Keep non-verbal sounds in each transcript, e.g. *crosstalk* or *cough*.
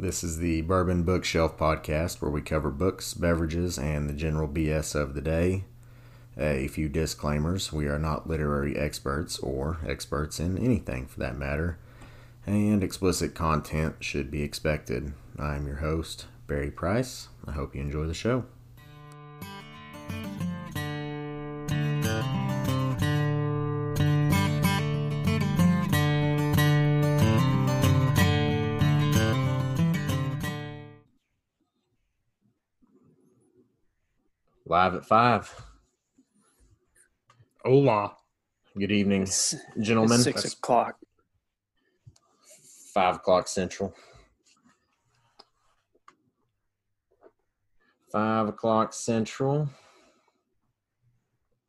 This is the Bourbon Bookshelf podcast where we cover books, beverages, and the general BS of the day. A few disclaimers we are not literary experts or experts in anything for that matter, and explicit content should be expected. I'm your host, Barry Price. I hope you enjoy the show. Live at five. Hola. Good evening, It's, gentlemen. it's six o'clock. Five o'clock central. Five o'clock central.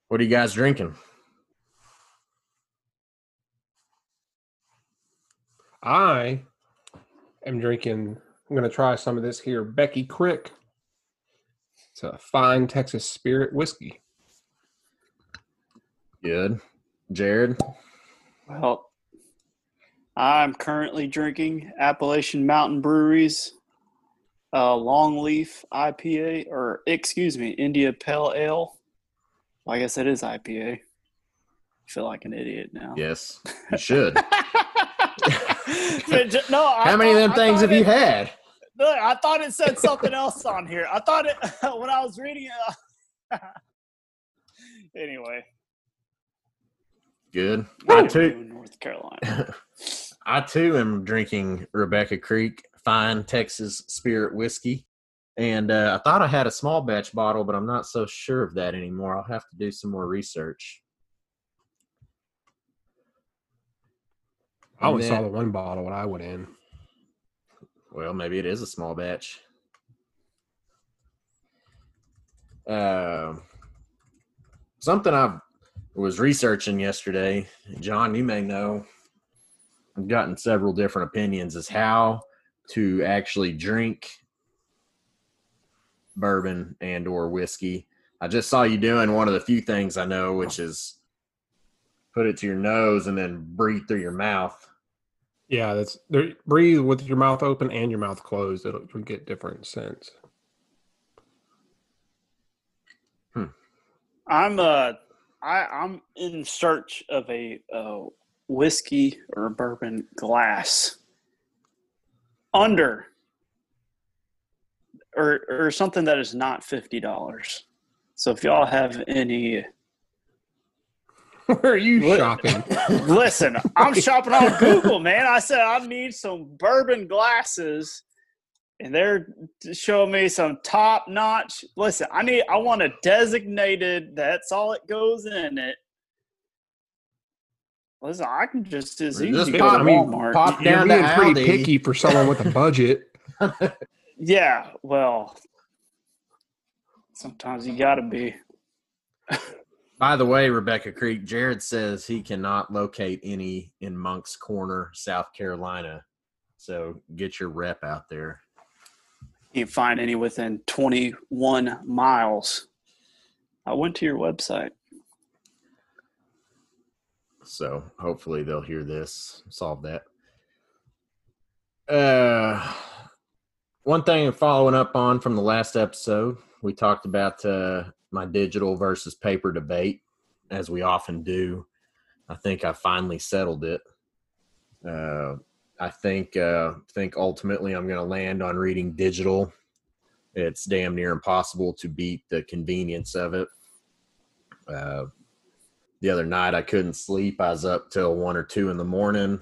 What are you guys drinking? I am drinking. I'm going to try some of this here. Becky Crick. It's a fine Texas Spirit whiskey. Good. Jared. Well, I'm currently drinking Appalachian Mountain Brewery's uh, Longleaf IPA, or excuse me, India Pale Ale. Well, I guess it is IPA. I feel like an idiot now. Yes, you should. *laughs* No, I How many of them I things thought have you had? Look, I thought it said something else on here. I thought it *laughs* when I was reading it. *laughs* anyway, Good. I too. North Carolina. *laughs* I too am drinking Rebecca Creek Fine Texas Spirit Whiskey. And uh, I thought I had a small batch bottle, but I'm not so sure of that anymore. I'll have to do some more research. I only And saw the one bottle when I went in. Well, maybe it is a small batch. Um, something I was researching yesterday, John, you may know, I've gotten several different opinions as how to actually drink bourbon and or whiskey. I just saw you doing one of the few things I know, which is put it to your nose and then breathe through your mouth. Yeah, that's there. Breathe with your mouth open and your mouth closed. It'll you'll get different scents. I'm uh I I'm in search of a uh, whiskey or bourbon glass under or or something that is not fifty dollars. So if y'all have any, *laughs* Where are you shopping? *laughs* listen, I'm *laughs* shopping on Google, man. I said I need some bourbon glasses, and they're showing me some top notch. Listen, I need, I want a designated. That's all it goes in it. Listen, I can just as Just easy pop- go to I mean, Walmart. pop- You're being pretty Aldi. picky for someone with a budget. Yeah, well, sometimes you gotta be. By the way, Rebecca Creek, Jared says he cannot locate any in Moncks Corner, South Carolina. So get your rep out there. Can't find any within 21 miles. I went to your website. So hopefully they'll hear this, solve that. Uh, one thing following up on from the last episode, we talked about uh, my digital versus paper debate, as we often do. I think I finally settled it. Uh, I think uh, think ultimately I'm going to land on reading digital. It's damn near impossible to beat the convenience of it. Uh, the other night I couldn't sleep. I was up till one or two in the morning.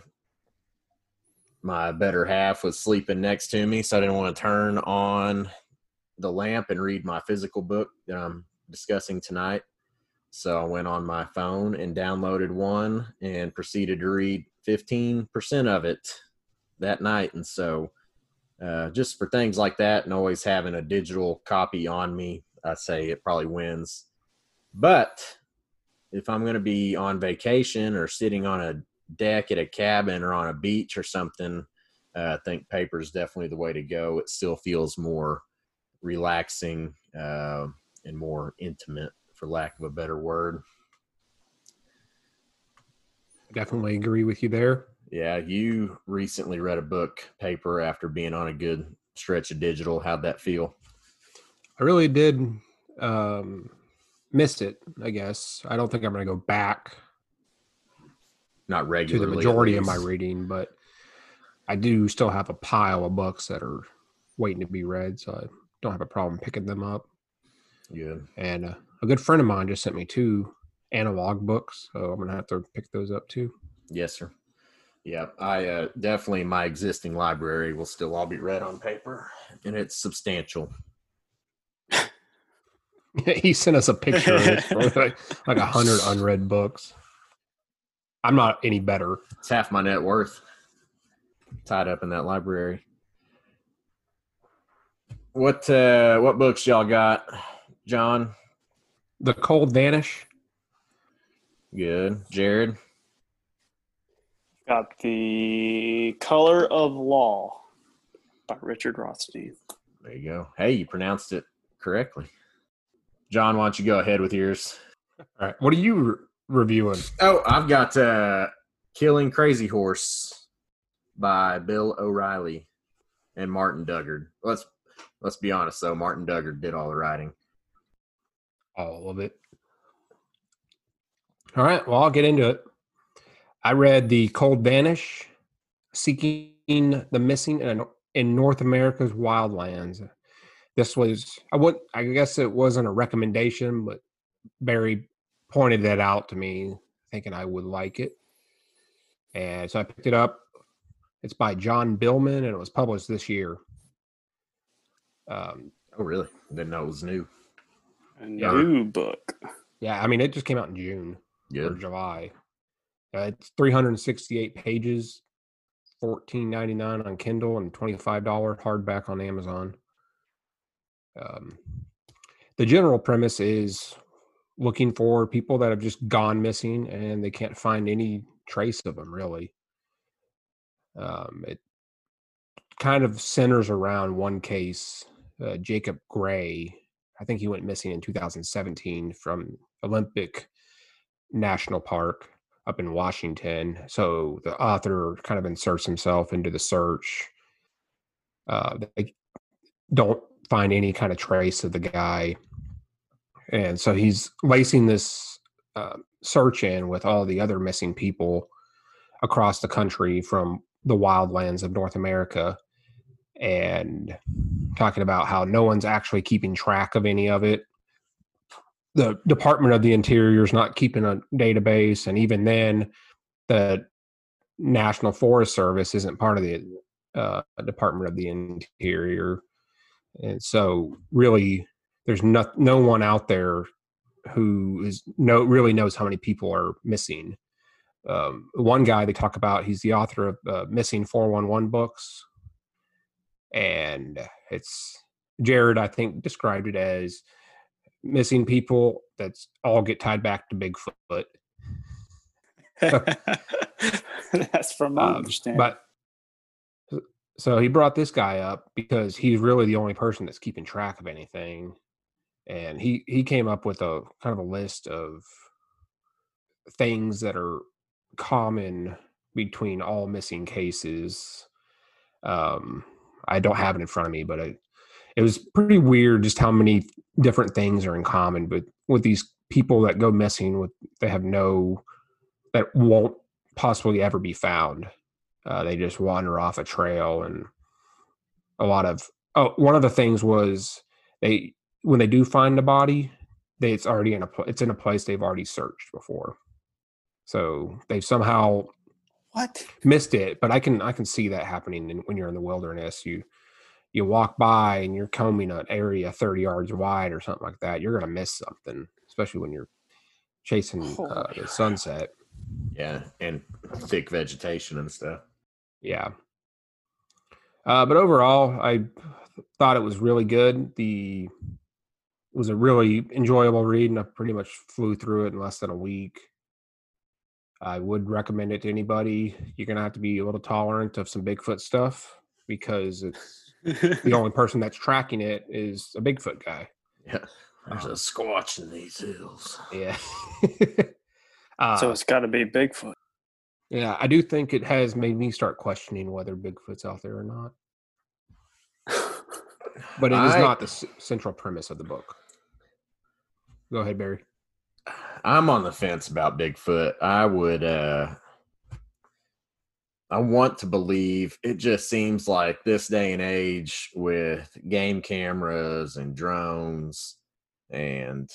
My better half was sleeping next to me, so I didn't want to turn on the lamp and read my physical book that I'm discussing tonight. So I went on my phone and downloaded one and proceeded to read 15% of it that night. And so, uh, just for things like that, and always having a digital copy on me, I say it probably wins. But if I'm going to be on vacation or sitting on a deck at a cabin or on a beach or something, uh, I think paper is definitely the way to go. It still feels more relaxing uh, and more intimate, for lack of a better word. Definitely agree with you there. Yeah, you recently read a book paper after being on a good stretch of digital. How'd that feel? I really did um, missed it. I guess I don't think I'm going to go back Not regularly to the majority of my reading, but I do still have a pile of books that are waiting to be read, so I don't have a problem picking them up. Good. And uh, a good friend of mine just sent me two analog books, so I'm gonna have to pick those up too. Yes, sir. Yeah, I uh, definitely my existing library will still all be read on paper, and it's substantial. *laughs* he sent us a picture of it *laughs* like, like a hundred unread books. I'm not any better. It's half my net worth tied up in that library. What uh what books y'all got, John? The Cold Vanish. Good. Jared? Got the Color of Law by Richard Rothstein. There you go. Hey, you pronounced it correctly. John, why don't you go ahead with yours? All right, what are you re- reviewing? Oh, I've got uh Killing Crazy Horse by Bill O'Reilly and Martin Duggard. Let's let's be honest though, Martin Duggard did all the writing. All of it. All right, well, I'll get into it. I read The Cold Vanish, Seeking the Missing in, in North America's Wildlands. This was, I would, I guess it wasn't a recommendation, but Barry pointed that out to me, thinking I would like it. And so I picked it up. It's by Jon Billman, and it was published this year. Um, Oh really? Didn't know it was new. A Yeah. new book. yeah, I mean, it just came out in June. or July. Uh, it's 368 pages, 14.99 on Kindle, and $25 hardback on Amazon. Um, the general premise is looking for people that have just gone missing and they can't find any trace of them really. Um, it kind of centers around one case, uh, Jacob Gray. I think he went missing in 2017 from Olympic National Park up in Washington. So the author kind of inserts himself into the search. Uh, they don't find any kind of trace of the guy. And so he's lacing this uh, search in with all the other missing people across the country from the wildlands of North America and talking about how no one's actually keeping track of any of it. The Department of the Interior is not keeping a database, and even then, the National Forest Service isn't part of the uh, Department of the Interior, and so really, there's no no one out there who is no really knows how many people are missing. Um, one guy they talk about, he's the author of uh, Missing 411 books, and it's Jared, I think, described it as missing people that's all get tied back to Bigfoot. *laughs* That's from my Um, understanding. but so he brought this guy up because he's really the only person that's keeping track of anything. And he he came up with a kind of a list of things that are common between all missing cases. Um, I don't have it in front of me, but I, it was pretty weird just how many different things are in common. But with these people that go missing, with they have no that won't possibly ever be found. Uh, they just wander off a trail, and a lot of oh, one of the things was they when they do find the body, they it's already in a it's in a place they've already searched before, so they've somehow what? missed it. But I can I can see that happening in, when you're in the wilderness. You you walk by and you're combing an area 30 yards wide or something like that. You're gonna miss something, especially when you're chasing uh, the sunset. Yeah, and thick vegetation and stuff. Yeah. Uh, but overall, I thought it was really good. The it was a really enjoyable read, and I pretty much flew through it in less than a week. I would recommend it to anybody. You're gonna have to be a little tolerant of some Bigfoot stuff because it's the *laughs* only person that's tracking it is a Bigfoot guy. Yeah. There's a squatch in these hills. Yeah. *laughs* uh, so it's got to be Bigfoot. Yeah, I do think it has made me start questioning whether Bigfoot's out there or not. *laughs* But it is I- not the c- central premise of the book. Go ahead, Barry. I'm on the fence about Bigfoot. I would uh I want to believe it just seems like this day and age with game cameras and drones and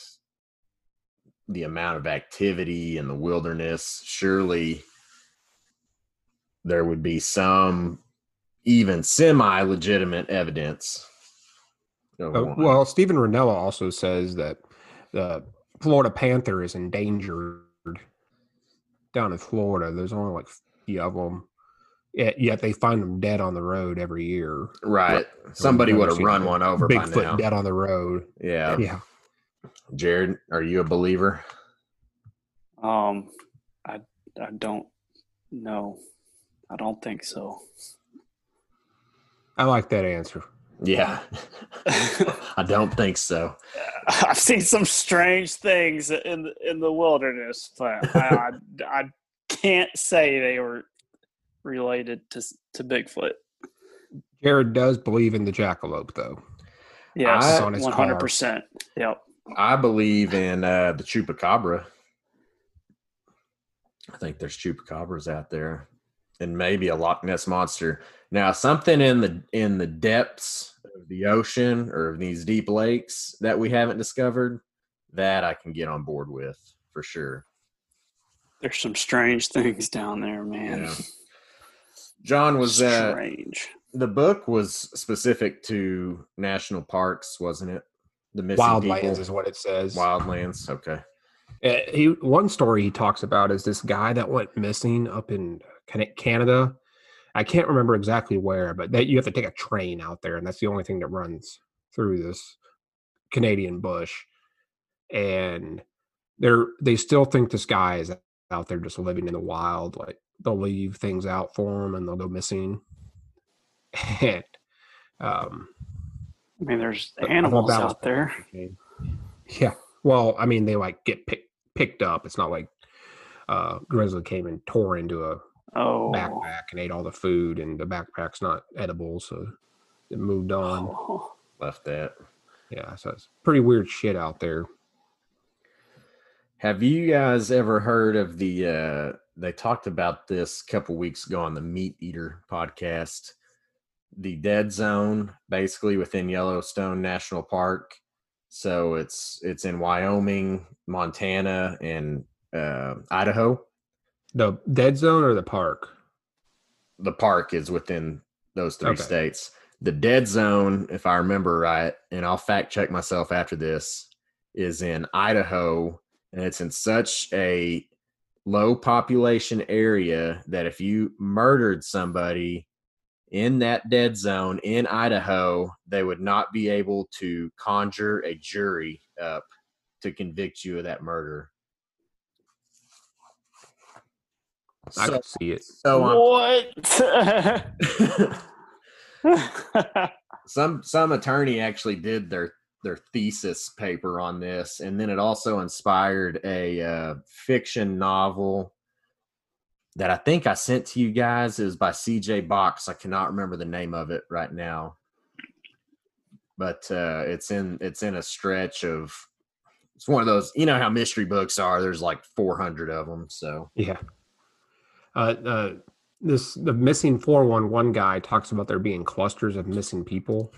the amount of activity in the wilderness, surely there would be some even semi legitimate evidence. Uh, well, Steven Rinella also says that the Florida panther is endangered down in Florida. There's only like 50 of them. Yet, yet they find them dead on the road every year. right. Somebody would have run one over by now. Bigfoot dead on the road. Yeah. *laughs* Yeah. Jared, are you a believer? Um, I I don't know. I don't think so. I like that answer. Yeah. *laughs* I don't think so. I've seen some strange things in the, in the wilderness, but I, I, I can't say they were related to to Bigfoot. Jared does believe in the jackalope, though. Yes, I- on his one hundred percent. Yep. I believe in uh, the chupacabra. I think there's chupacabras out there, and maybe a Loch Ness monster. Now, something in the in the depths of the ocean or of these deep lakes that we haven't discovered, that I can get on board with for sure. There's some strange things down there, man. Yeah. John was uh, strange. the book was specific to national parks, wasn't it? The missing Wildlands people? is what it says. Wildlands. Okay. Uh, he one story he talks about is this guy that went missing up in Canada. I can't remember exactly where, but that you have to take a train out there, and that's the only thing that runs through this Canadian bush. And they're they still think this guy is out there just living in the wild. Like they'll leave things out for him, and they'll go missing. *laughs* And um, I mean, there's but I thought animals out there. Yeah. Well, I mean, they like get picked picked up. It's not like uh Grizzly came and tore into a Oh, backpack and ate all the food, and the backpack's not edible, so it moved on. Oh. Left that. Yeah, so it's pretty weird shit out there. Have you guys ever heard of the uh they talked about this a couple weeks ago on the MeatEater podcast. The dead zone basically within Yellowstone National Park. So it's it's in Wyoming, Montana, and uh, Idaho. The dead zone or the park? The park is within those three Okay. states. The dead zone, if I remember right, and I'll fact check myself after this, is in Idaho, and it's in such a low population area that if you murdered somebody in that dead zone in Idaho, they would not be able to conjure a jury up to convict you of that murder. I So, could see it. so on what? *laughs* some some attorney actually did their their thesis paper on this and then it also inspired a uh, fiction novel that i think i sent to you guys is by cj box i cannot remember the name of it right now but uh, it's in it's in a stretch of it's one of those you know how mystery books are there's like 400 of them so Yeah. Uh, uh, this the missing 411 guy talks about there being clusters of missing people.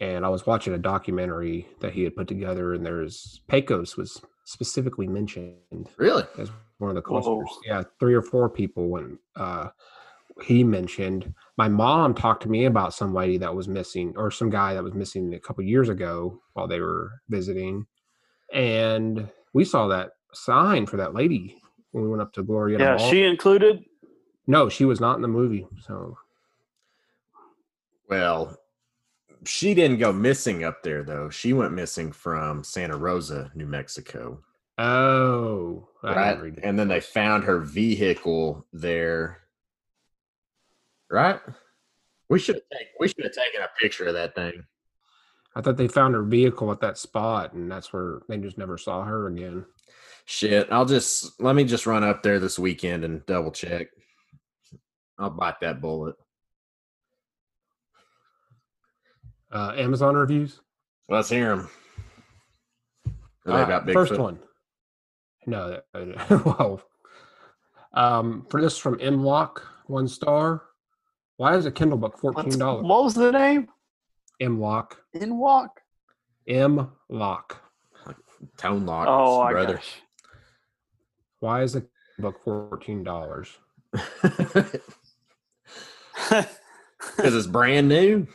And I was watching a documentary that he had put together, and there's Pecos was specifically mentioned really as one of the clusters. Whoa. Yeah, three or four people when uh, he mentioned. My mom talked to me about some lady that was missing, or some guy that was missing a couple years ago while they were visiting, and we saw that sign for that lady when we went up to Glorieta. yeah, she included. no, she was not in the movie. So Well, she didn't go missing up there though. She went missing from Santa Rosa, New Mexico. oh, Right. read. And then they found her vehicle there. Right? We should have taken we should have taken a picture of that thing. I thought they found her vehicle at that spot, and that's where they just never saw her again. Shit, I'll just let me just run up there this weekend and double check. I'll bite that bullet. Uh, Amazon reviews. Let's hear them. Uh, first one. No, *laughs* well, um, for this from M Lock, one star. Why is a Kindle book fourteen dollars? What was the name? M Lock. In walk. M Lock. Tone Loc. Oh, I brother. gosh. Why is the book fourteen dollars? *laughs* Because it's brand new.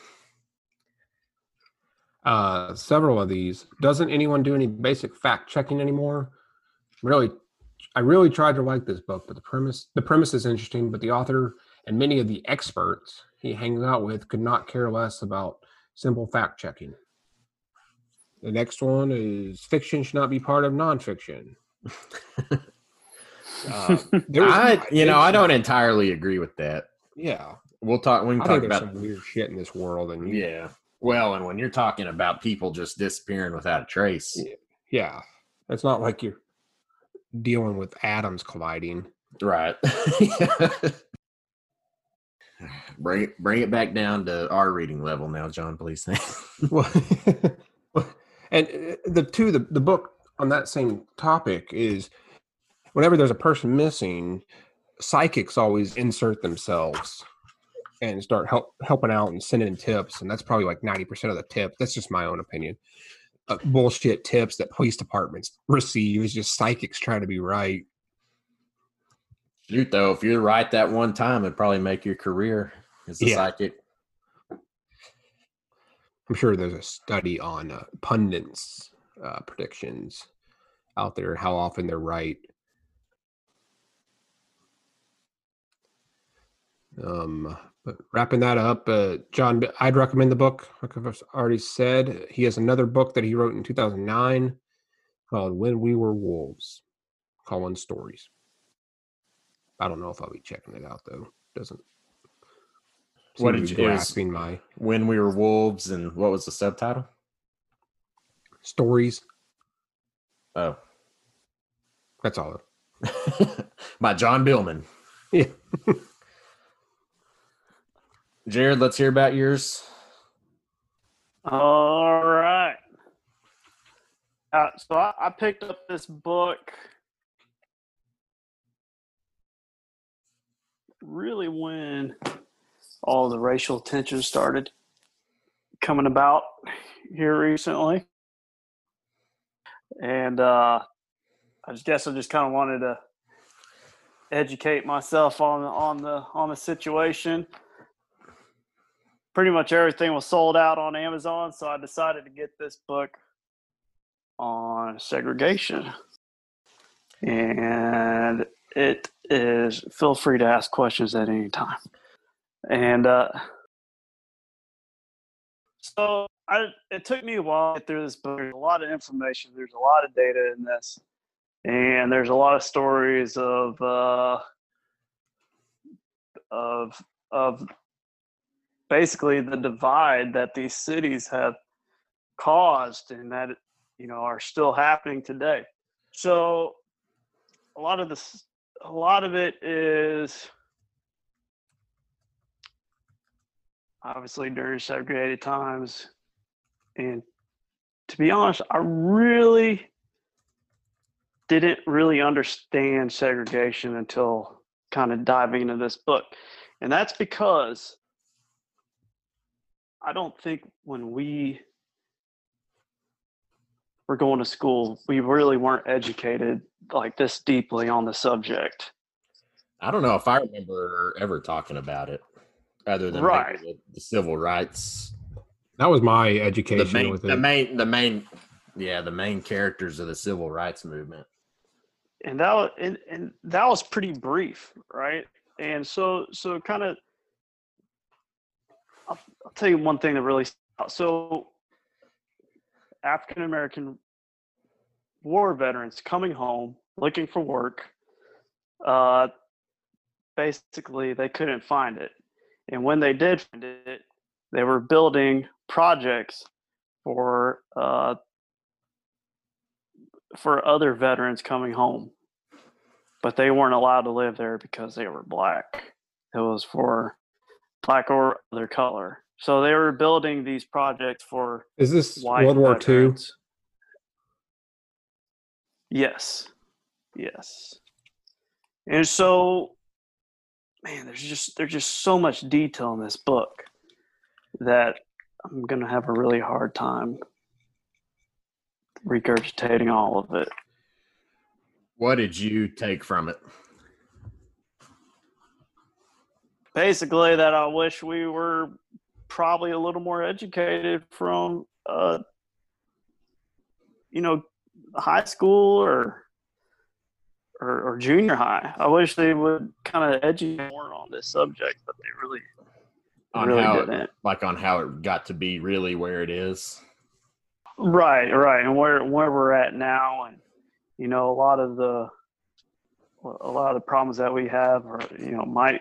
Uh, several of these. Doesn't anyone do any basic fact checking anymore? Really, I really tried to like this book, but the premise the premise is interesting, but the author and many of the experts he hangs out with could not care less about simple fact checking. The next one is fiction should not be part of nonfiction. *laughs* *laughs* Was- I, you know, I don't entirely agree with that. Yeah, We'll talk. We can I talk about. some weird shit in this world, and you- Yeah. Well, and when you're talking about people just disappearing without a trace, Yeah. yeah, it's not like you're dealing with atoms colliding. right? *laughs* bring it, bring it back down to our reading level now, John. Please. *laughs* well, and uh, the two the, the book on that same topic is whenever there's a person missing psychics always insert themselves and start help, helping out and sending in tips and that's probably like 90% of the tip that's just my own opinion uh, bullshit tips that police departments receive is just psychics trying to be right Shoot, though, if you're right that one time, it'd probably make your career as a Yeah. psychic. i'm sure there's a study on uh, pundits uh, predictions out there how often they're right Um, but wrapping that up, uh, John, I'd recommend the book. Like I've already said, he has another book that he wrote in 2009 called "When We Were Wolves," Colin Stories. I don't know if I'll be checking it out though. Doesn't. What did you- grasping my When we were wolves, and what was the subtitle? stories? Oh, That's all. *laughs* by Jon Billman. Yeah. *laughs* Jared, let's hear about yours. All right. Uh, so I, I picked up this book really when all the racial tensions started coming about here recently. And uh, I just guess I just kind of wanted to educate myself on on the on the situation pretty much everything was sold out on Amazon, so I decided to get this book on segregation. And it is feel free to ask questions at any time. And uh, so I it took me a while to get through this book. There's a lot of information, there's a lot of data in this. And there's a lot of stories of uh, of of basically the divide that these cities have caused and that you know are still happening today. So a lot of this a lot of it is obviously during segregated times. And to be honest i really didn't really understand segregation until kind of diving into this book. And that's because I don't think when we were going to school, we really weren't educated like this deeply on the subject. I don't know if I remember ever talking about it, other than Right. the, the civil rights. That was my The education main, with the it. main, the main, yeah, the main characters of the civil rights movement. And that and, and that was pretty brief, right? And so so kind of I'll, I'll tell you one thing that really so African American war veterans coming home looking for work uh basically they couldn't find it. And when they did find it they were building projects for uh for other veterans coming home, but they weren't allowed to live there because they were black. It was for black or other color. So they were building these projects for Is this white World War II? Yes. Yes. And so man, there's just there's just so much detail in this book that I'm gonna have a really hard time regurgitating all of it. What did you take from it? Basically that I wish we were probably a little more educated from uh you know high school or or, or junior high. I wish they would kind of educate more on this subject, but they really On really how, it, didn't. like, on how it got to be really where it is. Right, right, and where where we're at now, and you know, a lot of the a lot of the problems that we have are you know might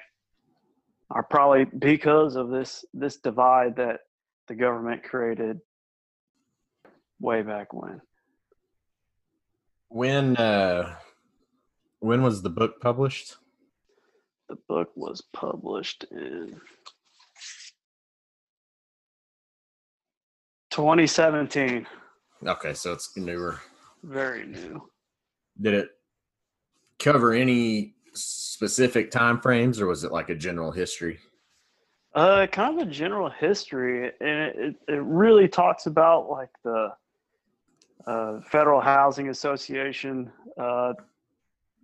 are probably because of this this divide that the government created way back when. When uh, when was the book published? The book was published in 2017. Okay, so it's newer. Very new. Did it cover any specific time frames, or was it like a general history? Uh, kind of a general history, and it, it, really talks about like the uh, Federal Housing Association. Uh,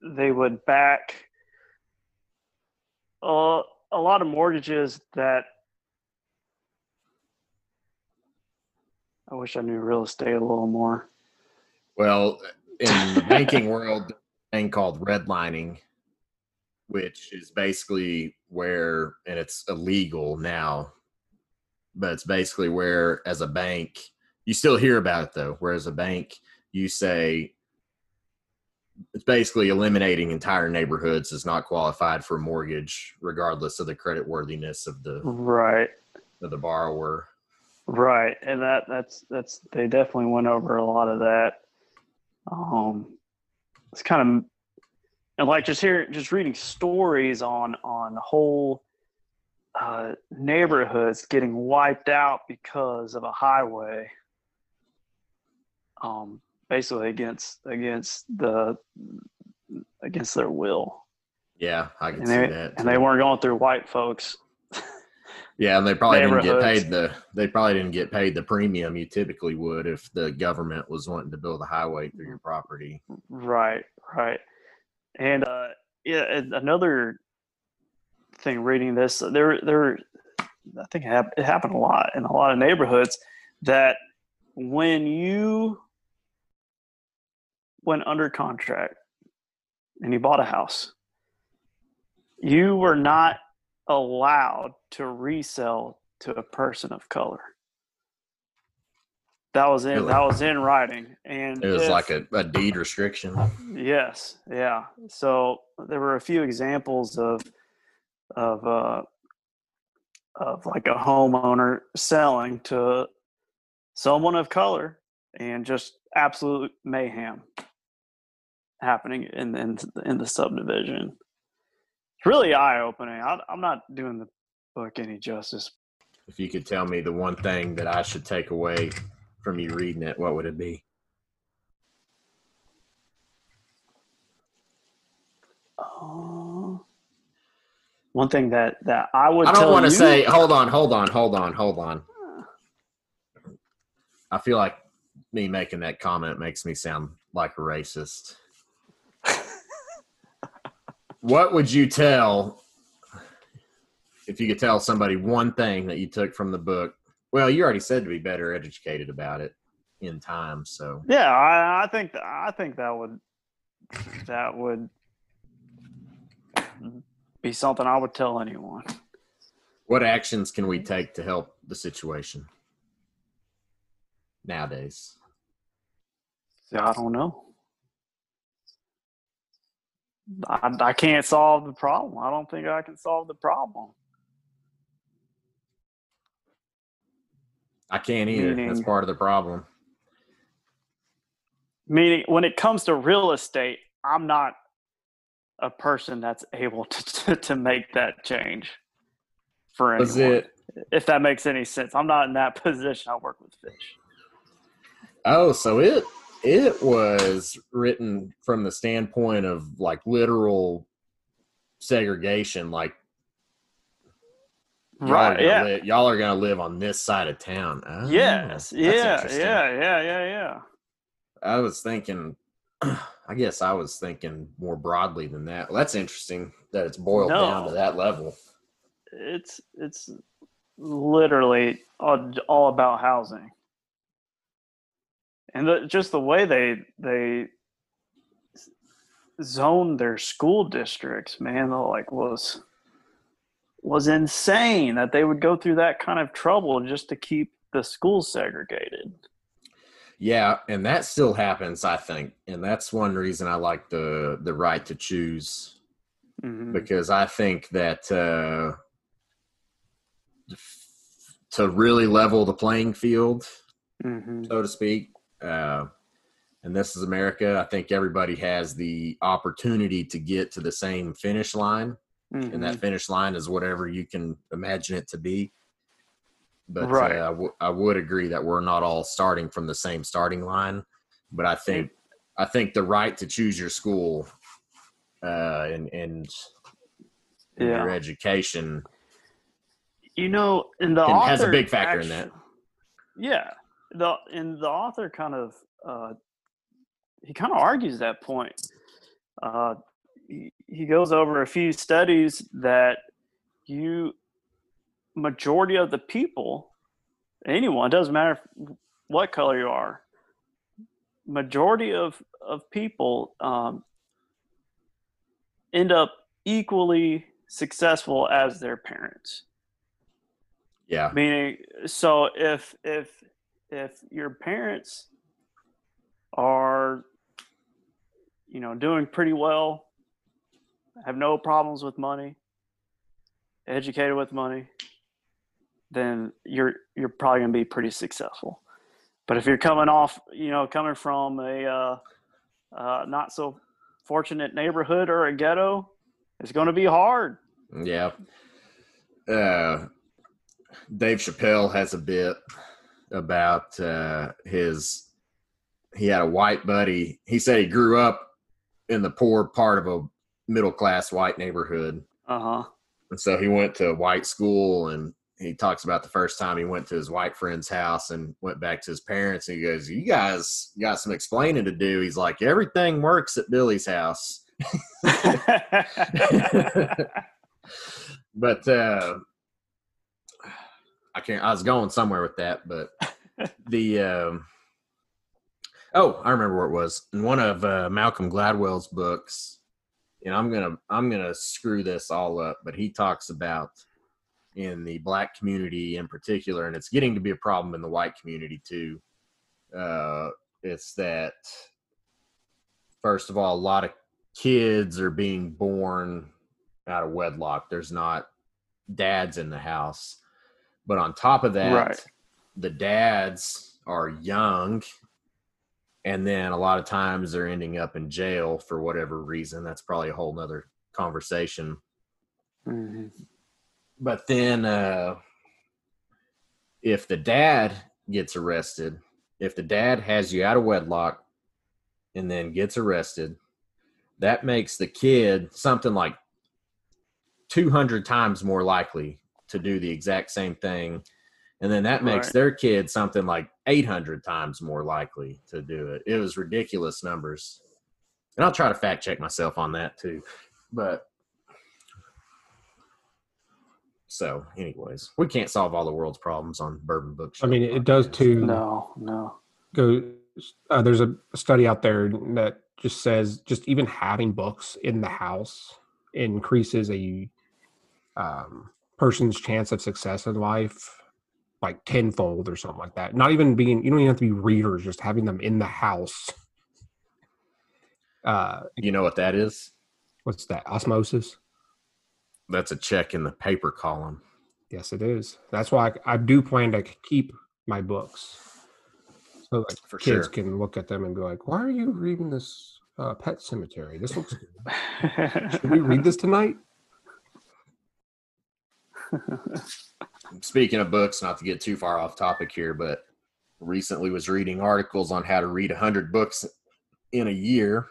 they would back uh, a lot of mortgages that I wish I knew real estate a little more. Well, in the banking world, thing called redlining, which is basically where, and it's illegal now, but it's basically where, as a bank, you still hear about it though. Whereas a bank, you say it's basically eliminating entire neighborhoods is not qualified for a mortgage, regardless of the credit worthiness of the Right. of the borrower. Right, and that that's that's they definitely went over a lot of that. Um, it's kind of and like just hearing just reading stories on on whole uh, neighborhoods getting wiped out because of a highway. Um, basically against against the against their will, Yeah, I can and see they that. and they weren't going through white folks. *laughs* Yeah, and they probably didn't get paid the they probably didn't get paid the premium you typically would if the government was wanting to build a highway through your property. Right, right. And uh yeah, another thing reading this, there there I think it, it happened a lot in a lot of neighborhoods that when you went under contract and you bought a house, you were not allowed to resell to a person of color. That was in Really? that was in writing, and It was if- like a, a deed restriction. Yes, yeah. So there were a few examples of of uh, of like a homeowner selling to someone of color, and just absolute mayhem happening in in, in the subdivision. It's really eye opening. I'm not doing the book any justice. If you could tell me the one thing that I should take away from you reading it, what would it be? Uh, one thing that that I would I don't want to you- say hold on, hold on, hold on, hold on. I feel like me making that comment makes me sound like a racist. *laughs* what would you tell if you could tell somebody one thing that you took from the book? Well, you already said to be better educated about it in time, so Yeah, I, I think th- I think that would that would be something I would tell anyone. what actions can we take to help the situation nowadays? I don't know. I, I can't solve the problem. I don't think I can solve the problem. I can't either. That's part of the problem. Meaning, when it comes to real estate, I'm not a person that's able to *laughs* to, to make that change for anyone. It? If that makes any sense, I'm not in that *laughs* position. I work with fish. Oh, so it it was written from the standpoint of like literal segregation, like Right? gonna Yeah. li- y'all are gonna live on this side of town. Oh, yes. Yeah. Yeah. Yeah. Yeah. Yeah. I was thinking, *clears throat* I guess I was thinking more broadly than that. Well, that's interesting that it's boiled down to that level. It's it's literally all, all about housing, and the, just the way they they zone their school districts, man, they're like was was insane that they would go through that kind of trouble just to keep the schools segregated. Yeah, and that still happens, I think, and that's one reason I like the the right to choose Mhm. because I think that uh, to really level the playing field, Mhm. so to speak, uh, and this is America. I think everybody has the opportunity to get to the same finish line, and that Mhm. finish line is whatever you can imagine it to be. But Right. uh, I, w- I would agree that we're not all starting from the same starting line. But I think I think the right to choose your school uh, and and Yeah. your education You know, and the Can- author has a big factor in that. Yeah, the and the author kind of uh, he kind of argues that point. Uh, he, he goes over a few studies that you majority of the people, anyone doesn't matter what color you are, majority of of people um, end up equally successful as their parents. Yeah. Meaning so if if if your parents are you know doing pretty well have no problems with money educated with money then you're you're probably going to be pretty successful. But if you're coming off you know coming from a uh, uh, not so fortunate neighborhood or a ghetto it's going to be hard. Yeah. Uh, Dave Chappelle has a bit about uh, his he had a white buddy. He said he grew up in the poor part of a middle class white neighborhood uh-huh And so he went to a white school and he talks about the first time he went to his white friend's house and went back to his parents and he goes, You guys got some explaining to do. He's like, Everything works at Billy's house. *laughs* but uh I can't I was going somewhere with that, but the um oh, I remember where it was. In one of uh, Malcolm Gladwell's books, and I'm gonna I'm gonna screw this all up, but he talks about in the black community in particular, and it's getting to be a problem in the white community too. Uh, it's that first of all, a lot of kids are being born out of wedlock. There's not dads in the house, but on top of that, Right. the dads are young and then a lot of times they're ending up in jail for whatever reason that's probably a whole nother conversation Mhm. but then uh if the dad gets arrested if the dad has you out of wedlock and then gets arrested that makes the kid something like 200 times more likely to do the exact same thing and then that makes Right. their kid something like 800 times more likely to do it it was ridiculous numbers and i'll try to fact check myself on that too but so anyways we can't solve all the world's problems on bourbon books I mean, it does too. No, no. go uh, there's a study out there that just says just even having books in the house increases a um, person's chance of success in life like tenfold or something like that not even being you don't even have to be readers just having them in the house uh you know what that is what's that osmosis that's a check in the paper column yes it is that's why i, I do plan to keep my books So like For kids sure. can look at them and be like, "Why are you reading this uh, Pet Sematary? This looks good. Should we read *laughs* this tonight?" *laughs* Speaking of books, not to get too far off topic here, but recently was reading articles on how to read 100 books in a year.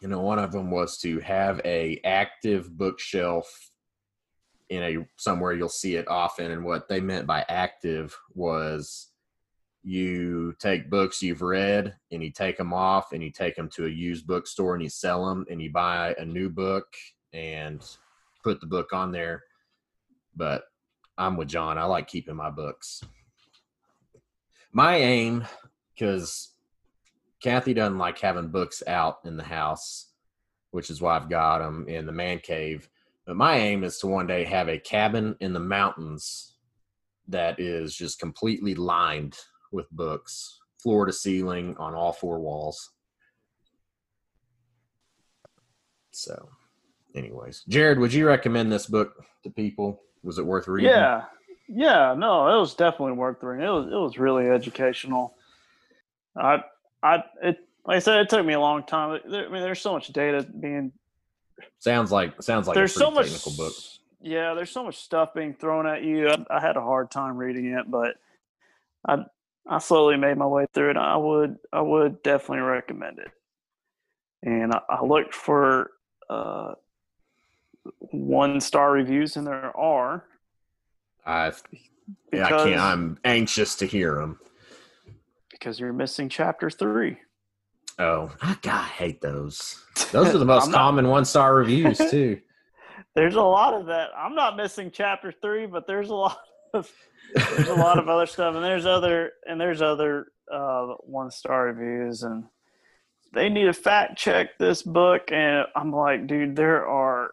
You know, one of them was to have a active bookshelf in a somewhere you'll see it often and what they meant by active was you take books you've read and you take them off and you take them to a used bookstore and you sell them and you buy a new book and put the book on there but I'm with John. I like keeping my books. My aim, because Kathy doesn't like having books out in the house, which is why I've got them in the man cave. But my aim is to one day have a cabin in the mountains that is just completely lined with books, floor to ceiling on all four walls. So, anyways, Jared, would you recommend this book to people? Was it worth reading? Yeah, yeah, no, it was definitely worth reading. It was it was really educational. I I it like I said, it took me a long time. There, I mean, there's so much data being Sounds like sounds like there's so technical much book. Yeah, there's so much stuff being thrown at you. I, I had a hard time reading it, but I I slowly made my way through it. I would I would definitely recommend it. And I, I looked for uh, one star reviews, and there are. I yeah, I because- can't. I'm anxious to hear them. because you're missing chapter three. Oh, I God, I hate those. *laughs* Those are the most common one star reviews *laughs* too. There's a lot of that. I'm not missing chapter three, but there's a lot of there's a lot of other stuff, and there's other and there's other uh, one star reviews, and they need to fact check this book. And I'm like, dude, there are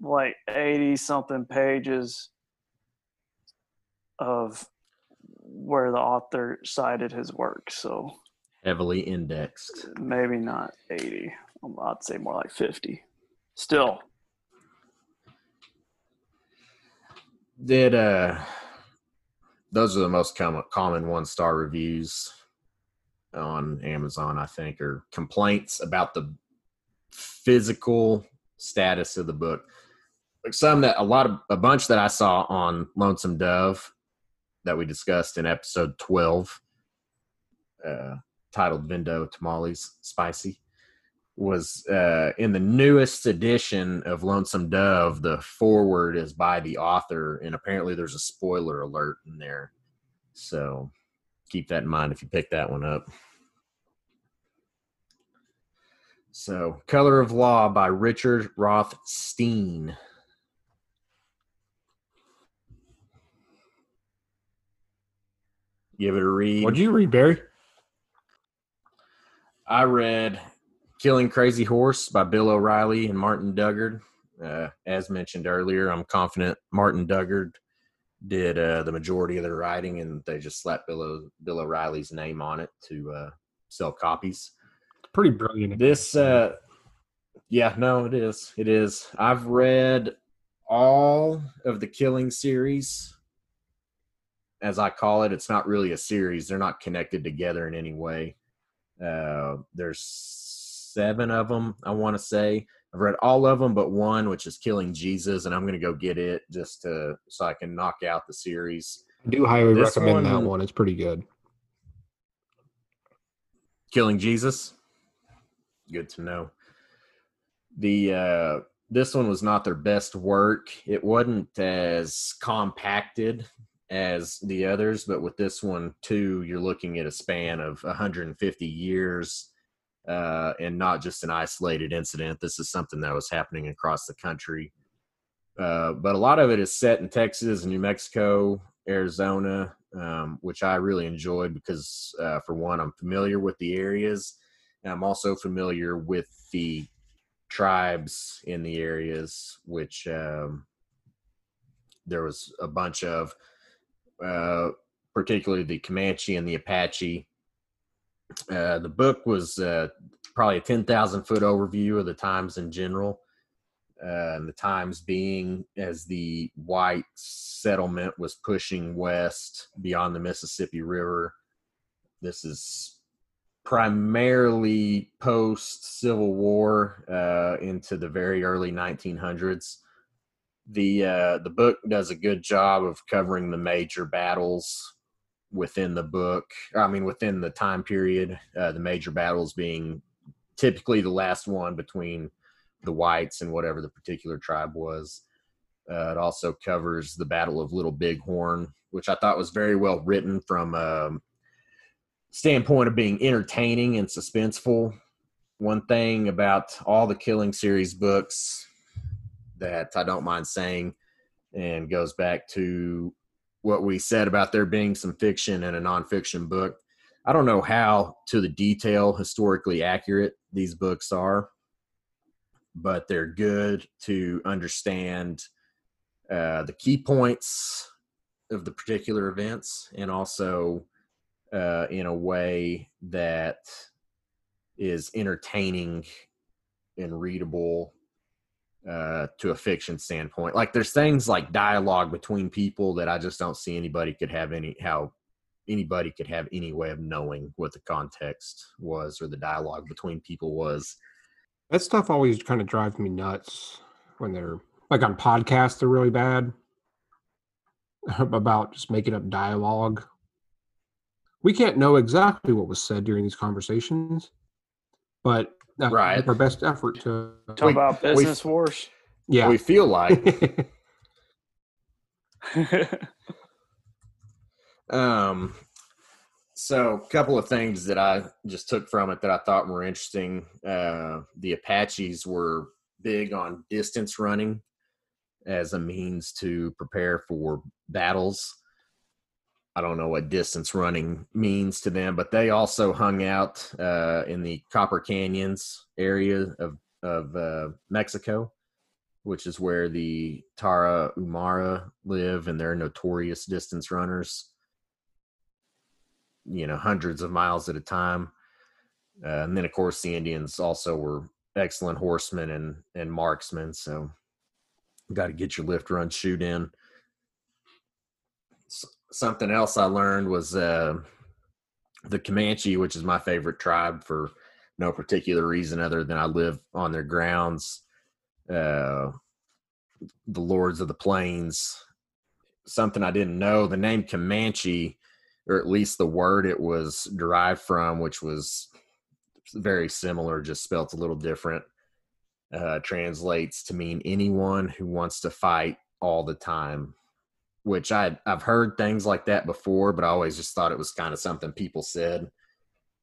like eighty something pages of where the author cited his work, so Heavily indexed. maybe not eighty. I'd say more like fifty. Still, Did uh, those are the most common common one star reviews on Amazon, I think, or complaints about the physical status of the book. Like some that a lot of a bunch that I saw on Lonesome Dove that we discussed in episode twelve, uh, titled Vendo Tamales Spicy." was uh, in the newest edition of Lonesome Dove. The forward is by the author, and apparently there's a spoiler alert in there. So keep that in mind if you pick that one up. So, Color of Law by Richard Rothstein. Give it a read. What'd you read, Barry? I read Killing Crazy Horse by Bill O'Reilly and Martin Dugard. Uh, as mentioned earlier, I'm confident Martin Dugard did uh, the majority of the writing, and they just slapped Bill, o- Bill O'Reilly's name on it to uh, sell copies. Pretty brilliant. This, uh, yeah, no, it is. It is. I've read all of the Killing series, as I call it. It's not really a series; they're not connected together in any way. Uh, there's seven of them, I want to say. I've read all of them but one, which is Killing Jesus, and I'm going to go get it just to so I can knock out the series. I do highly This recommend that one- one. It's pretty good. Killing Jesus. Good to know. The uh this one was not their best work. It wasn't as compacted as the others, but with this one too, you're looking at a span of 150 years uh and not just an isolated incident. This is something that was happening across the country. Uh, but a lot of it is set in Texas, New Mexico, Arizona, um, which I really enjoyed because, uh, for one, I'm familiar with the areas, and I'm also familiar with the tribes in the areas, which um, there was a bunch of, uh, particularly the Comanche and the Apache. Uh, the book was uh, probably a 10,000 foot overview of the times in general uh, and the times being as the white settlement was pushing west beyond the Mississippi River this is primarily post Civil War uh, into the very early 1900s. The uh, the book does a good job of covering the major battles within the book. I mean, within the time period, uh, the major battles being typically the last one between the whites and whatever the particular tribe was. Uh, it also covers the Battle of Little Bighorn, which I thought was very well written from a standpoint of being entertaining and suspenseful. One thing about all the Killing Series books that I don't mind saying, and goes back to what we said about there being some fiction and a nonfiction book. I don't know how to the detail historically accurate these books are, but they're good to understand uh, the key points of the particular events and also uh, in a way that is entertaining and readable uh, to a fiction standpoint. Like there's things like dialogue between people that I just don't see anybody could have any how anybody could have any way of knowing what the context was or the dialogue between people was. That stuff always kind of drives me nuts when they're like on podcasts. They're really bad *laughs* about just making up dialogue. We can't know exactly what was said during these conversations, but uh, Right. our best effort to Talk We- about we- business wars. yeah. We feel like *laughs* Um, so a couple of things that I just took from it that I thought were interesting. Uh, the Apaches were big on distance running as a means to prepare for battles. I don't know what distance running means to them, but they also hung out uh, in the Copper Canyons area of of uh, Mexico, which is where the Tarahumara live, and they're notorious distance runners. You know hundreds of miles at a time. Uh, and then of course the indians also were excellent horsemen and and marksmen so got to get your lift run shoot in. S- something else i learned was uh the comanche which is my favorite tribe for no particular reason other than i live on their grounds uh the lords of the plains something i didn't know the name comanche or at least the word it was derived from, which was very similar, just spelt a little different, uh, translates to mean anyone who wants to fight all the time. Which I I've heard things like that before, but I always just thought it was kind of something people said.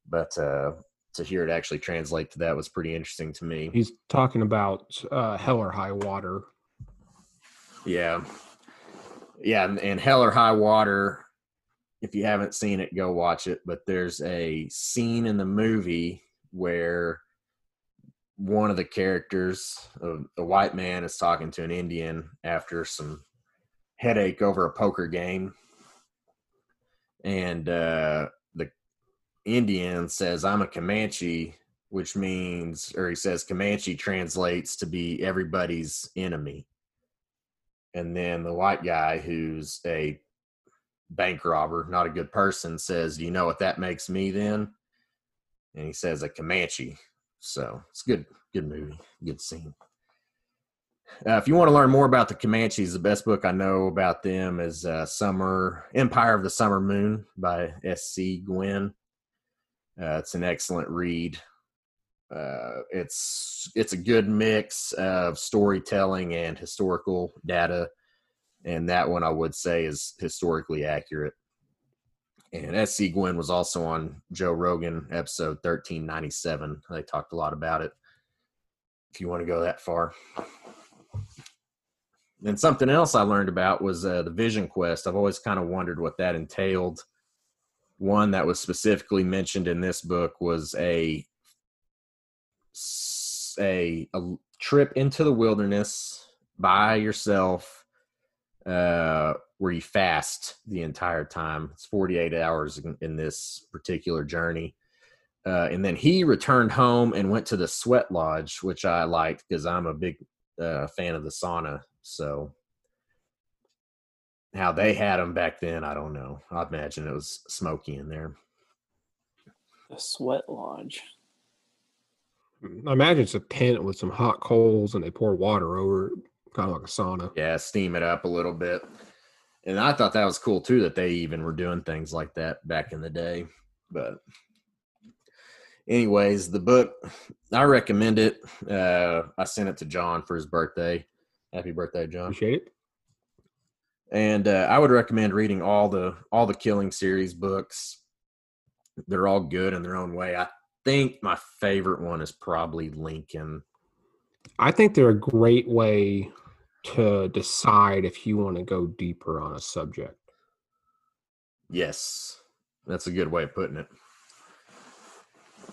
But uh, to hear it actually translate to that was pretty interesting to me. He's talking about uh, hell or high water. Yeah, yeah, and, and Hell or High Water. If you haven't seen it, go watch it. But there's a scene in the movie where one of the characters, a, a white man, is talking to an Indian after some headache over a poker game, and uh, the Indian says, "I'm a Comanche." Which means, or he says, Comanche translates to be everybody's enemy. And then the white guy who's a bank robber not a good person says do you know what that makes me then? And he says a comanche. So it's good good movie good scene uh, if you want to learn more about the comanches the best book i know about them is uh, summer empire of the summer moon by sc Gwynne uh, it's an excellent read uh, it's it's a good mix of storytelling and historical data, and that one I would say is historically accurate. And SC Gwynne was also on Joe Rogan episode thirteen ninety seven. They talked a lot about it. If you want to go that far. And something else I learned about was uh, the Vision Quest. I've always kind of wondered what that entailed. One that was specifically mentioned in this book was a a trip into the wilderness by yourself uh where you fast the entire time it's 48 hours in, in this particular journey uh, and then he returned home and went to the sweat lodge which i liked because i'm a big uh, fan of the sauna so how they had them back then i don't know i imagine it was smoky in there The Sweat Lodge. I imagine it's a tent with some hot coals and they pour water over it, kind of like a sauna. Yeah, steam it up a little bit. And I thought that was cool too that they even were doing things like that back in the day. But anyways, the book I recommend it. Uh I sent it to John for his birthday. Happy birthday, John. Appreciate it. and uh, I would recommend reading all the all the Killing series books. They're all good in their own way. I think my favorite one is probably Lincoln. I think they're a great way to decide if you want to go deeper on a subject. Yes, that's a good way of putting it.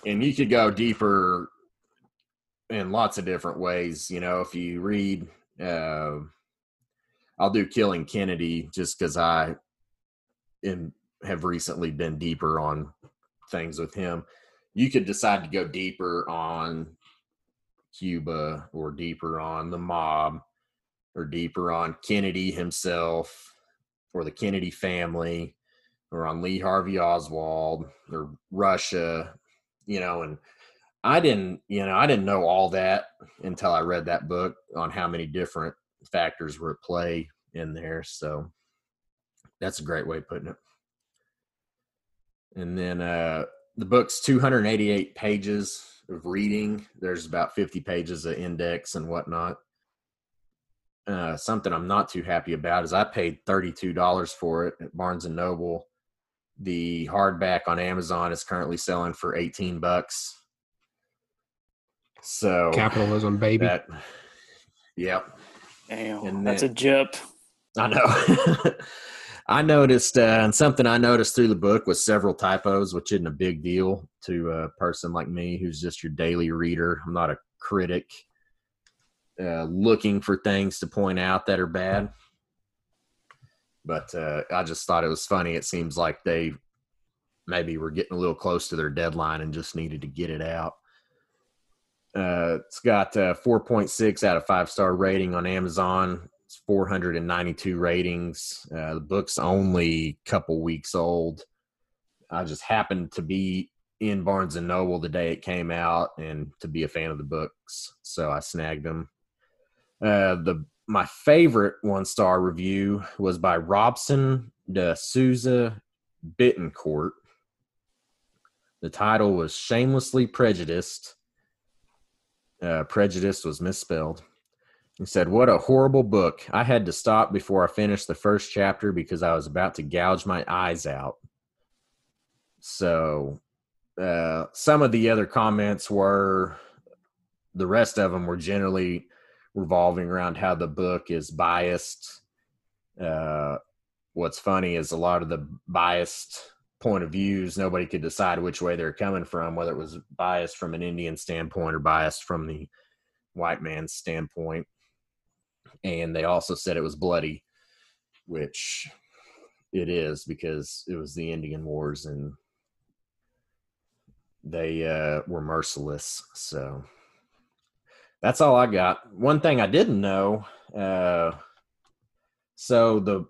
And you could go deeper in lots of different ways. You know, if you read, uh, I'll do Killing Kennedy just because I am, have recently been deeper on things with him. You could decide to go deeper on Cuba or deeper on the mob or deeper on Kennedy himself or the Kennedy family or on Lee Harvey Oswald or Russia, you know, and I didn't, you know, I didn't know all that until I read that book on how many different factors were at play in there. So that's a great way of putting it. And then uh the book's 288 pages of reading. There's about 50 pages of index and whatnot. Uh, something I'm not too happy about is I paid $32 for it at Barnes and Noble. The hardback on Amazon is currently selling for 18 bucks. So Capitalism, baby. that, yep. Damn, And that's then- a jip. I know. *laughs* I noticed, uh, and something I noticed through the book was several typos, which isn't a big deal to a person like me who's just your daily reader. I'm not a critic uh, looking for things to point out that are bad. But uh, I just thought it was funny. It seems like they maybe were getting a little close to their deadline and just needed to get it out. Uh, it's got uh, 4.6 out of five star rating on Amazon. It's 492 ratings. Uh, the book's only a couple weeks old. I just happened to be in Barnes and Noble the day it came out and to be a fan of the books, so I snagged them. Uh, the my favorite one star review was by Robson de Souza Bittencourt. The title was Shamelessly Prejudiced. Uh, prejudiced was misspelled. He said, What a horrible book. I had to stop before I finished the first chapter because I was about to gouge my eyes out. So, uh, some of the other comments were, the rest of them were generally revolving around how the book is biased. Uh, what's funny is a lot of the biased point of views, nobody could decide which way they're coming from, whether it was biased from an Indian standpoint or biased from the white man's standpoint. And they also said it was bloody, which it is because it was the Indian Wars and they uh, were merciless. So that's all I got. One thing I didn't know. Uh, so the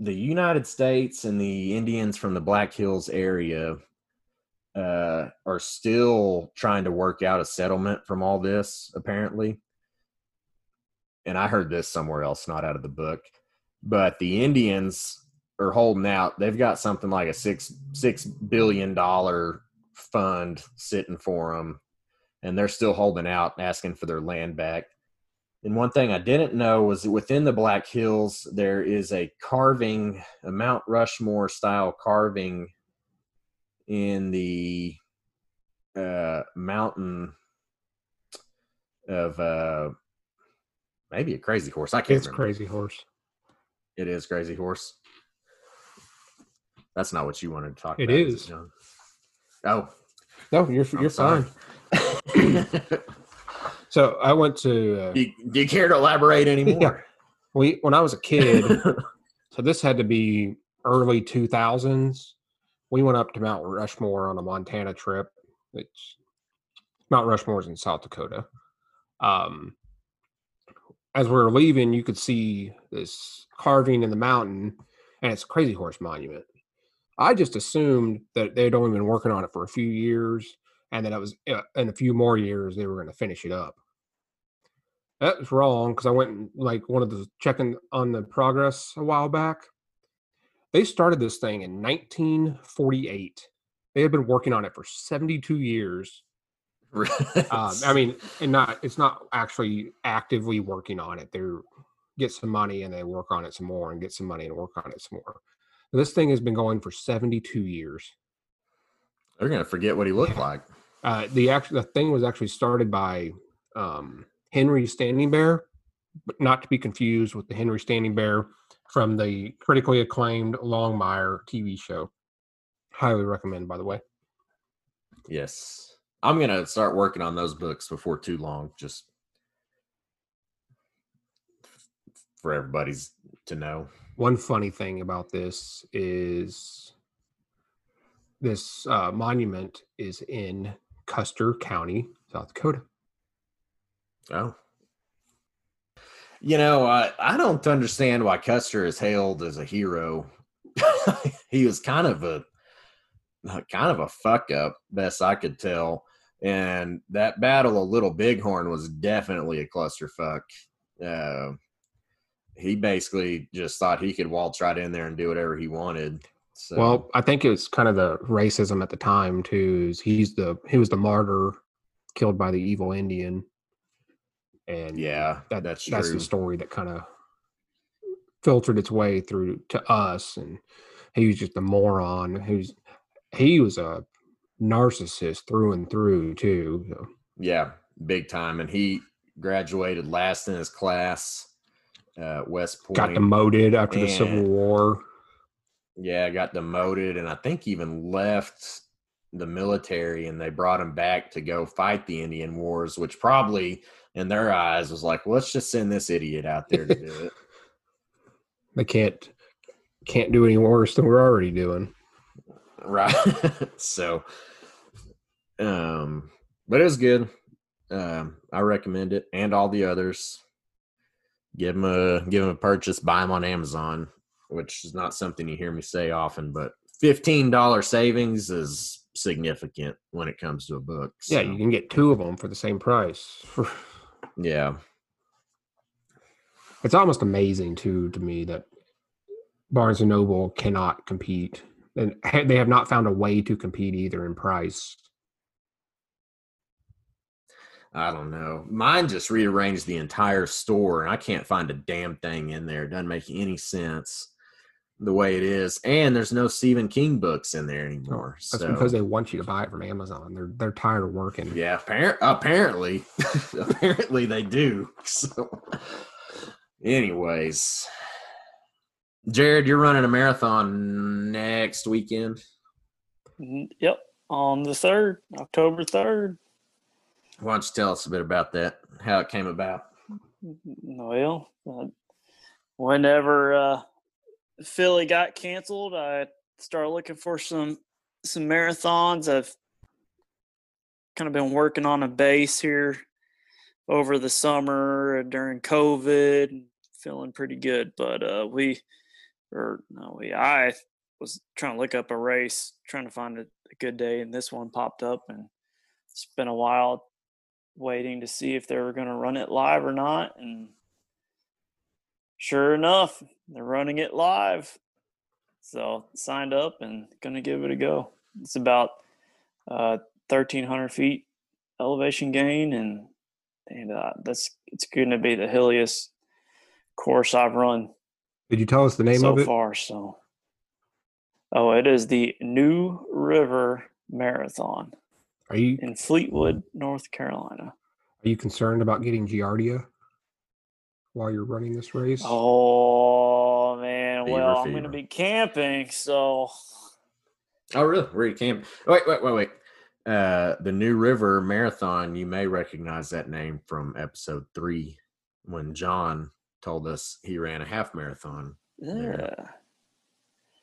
the United States and the Indians from the Black Hills area uh, are still trying to work out a settlement from all this, apparently. And I heard this somewhere else, not out of the book. But the Indians are holding out. They've got something like a six six billion dollar fund sitting for them, and they're still holding out, asking for their land back. And one thing I didn't know was that within the Black Hills, there is a carving, a Mount Rushmore style carving in the uh, mountain of uh, maybe a crazy horse. I can't It's remember. crazy horse. It is crazy horse. That's not what you wanted to talk It about. is. John? Oh, No, you're I'm you're sorry. fine. *coughs* *coughs* So I went to uh, do, you, do you care to elaborate *laughs* anymore? we when I was a kid. *laughs* so this had to be early 2000s. We went up to Mount Rushmore on a Montana trip. It's Mount Rushmore's in South Dakota. Um, as we were leaving, you could see this carving in the mountain, and it's a crazy horse monument. I just assumed that they'd only been working on it for a few years, and that it was uh, in a few more years they were going to finish it up. That was wrong because I went and like one of the checking on the progress a while back. They started this thing in 1948. They had been working on it for 72 years. *laughs* Um, I mean, and not it's not actually actively working on it. They're get some money and they work on it some more and get some money and work on it some more. This thing has been going for 72 years. They're gonna forget what he looked like. Uh, the actual the thing was actually started by um, Henry Standing Bear, but not to be confused with the Henry Standing Bear from the critically acclaimed Longmire TV show. Highly recommend, by the way. Yes. I'm gonna start working on those books before too long, just for everybody's to know. One funny thing about this is this uh, monument is in Custer County, South Dakota. Oh. You know, I, I don't understand why Custer is hailed as a hero. *laughs* he was kind of a kind of a fuck up, best I could tell. And that battle of Little Bighorn was definitely a clusterfuck. Uh, he basically just thought he could waltz right in there and do whatever he wanted. So, Well, I think it was kind of the racism at the time too. He's the he was the martyr killed by the evil Indian, and yeah, that, that's that's true. the story that kind of filtered its way through to us. And he was just a moron. Who's he was a narcissist through and through too. So, Yeah, big time. And he graduated last in his class. Uh, West Point. got demoted after the Civil War. Yeah, got demoted, and I think even left the military, and they brought him back to go fight the Indian Wars, which probably in their eyes was like, let's just send this idiot out there to do it. *laughs* They can't can't do any worse than we're already doing. right *laughs* so um but it was good um i recommend it and all the others give them a give them a purchase buy them on amazon which is not something you hear me say often but $15 savings is significant when it comes to a book Yeah, you can get two of them for the same price. *laughs* yeah. It's almost amazing too to me that Barnes and Noble cannot compete, and they have not found a way to compete either in price. i don't know. Mine just rearranged the entire store and i can't find a damn thing in there. It doesn't make any sense the way it is and there's no stephen king books in there anymore That's so because they want you to buy it from Amazon. They're they're tired of working. Yeah, appar- apparently, *laughs* apparently they do. So, anyways, Jared, you're running a marathon next weekend. Mm, Yep, on the third, October third. Why don't you tell us a bit about that? How it came about? Well, uh, whenever uh, Philly got canceled, I started looking for some some marathons. I've kind of been working on a base here over the summer during COVID, feeling pretty good. But uh, we, or no, we, I was trying to look up a race, trying to find a, a good day, and this one popped up, and it's been a while waiting to see if they were going to run it live or not, and sure enough, they're running it live. So signed up and gonna give it a go. It's about uh, thirteen hundred feet elevation gain, and and uh, that's it's going to be the hilliest course I've run Did you tell us the name so of it? So far. So, oh, it is the New River Marathon Are you in Fleetwood, North Carolina. are you concerned about getting Giardia while you're running this race? Oh man, Fever well I'm going to be camping, so Oh, really? Where you came? Wait, wait, wait, wait. Uh, the New River Marathon. You may recognize that name from episode three when John told us he ran a half marathon. yeah.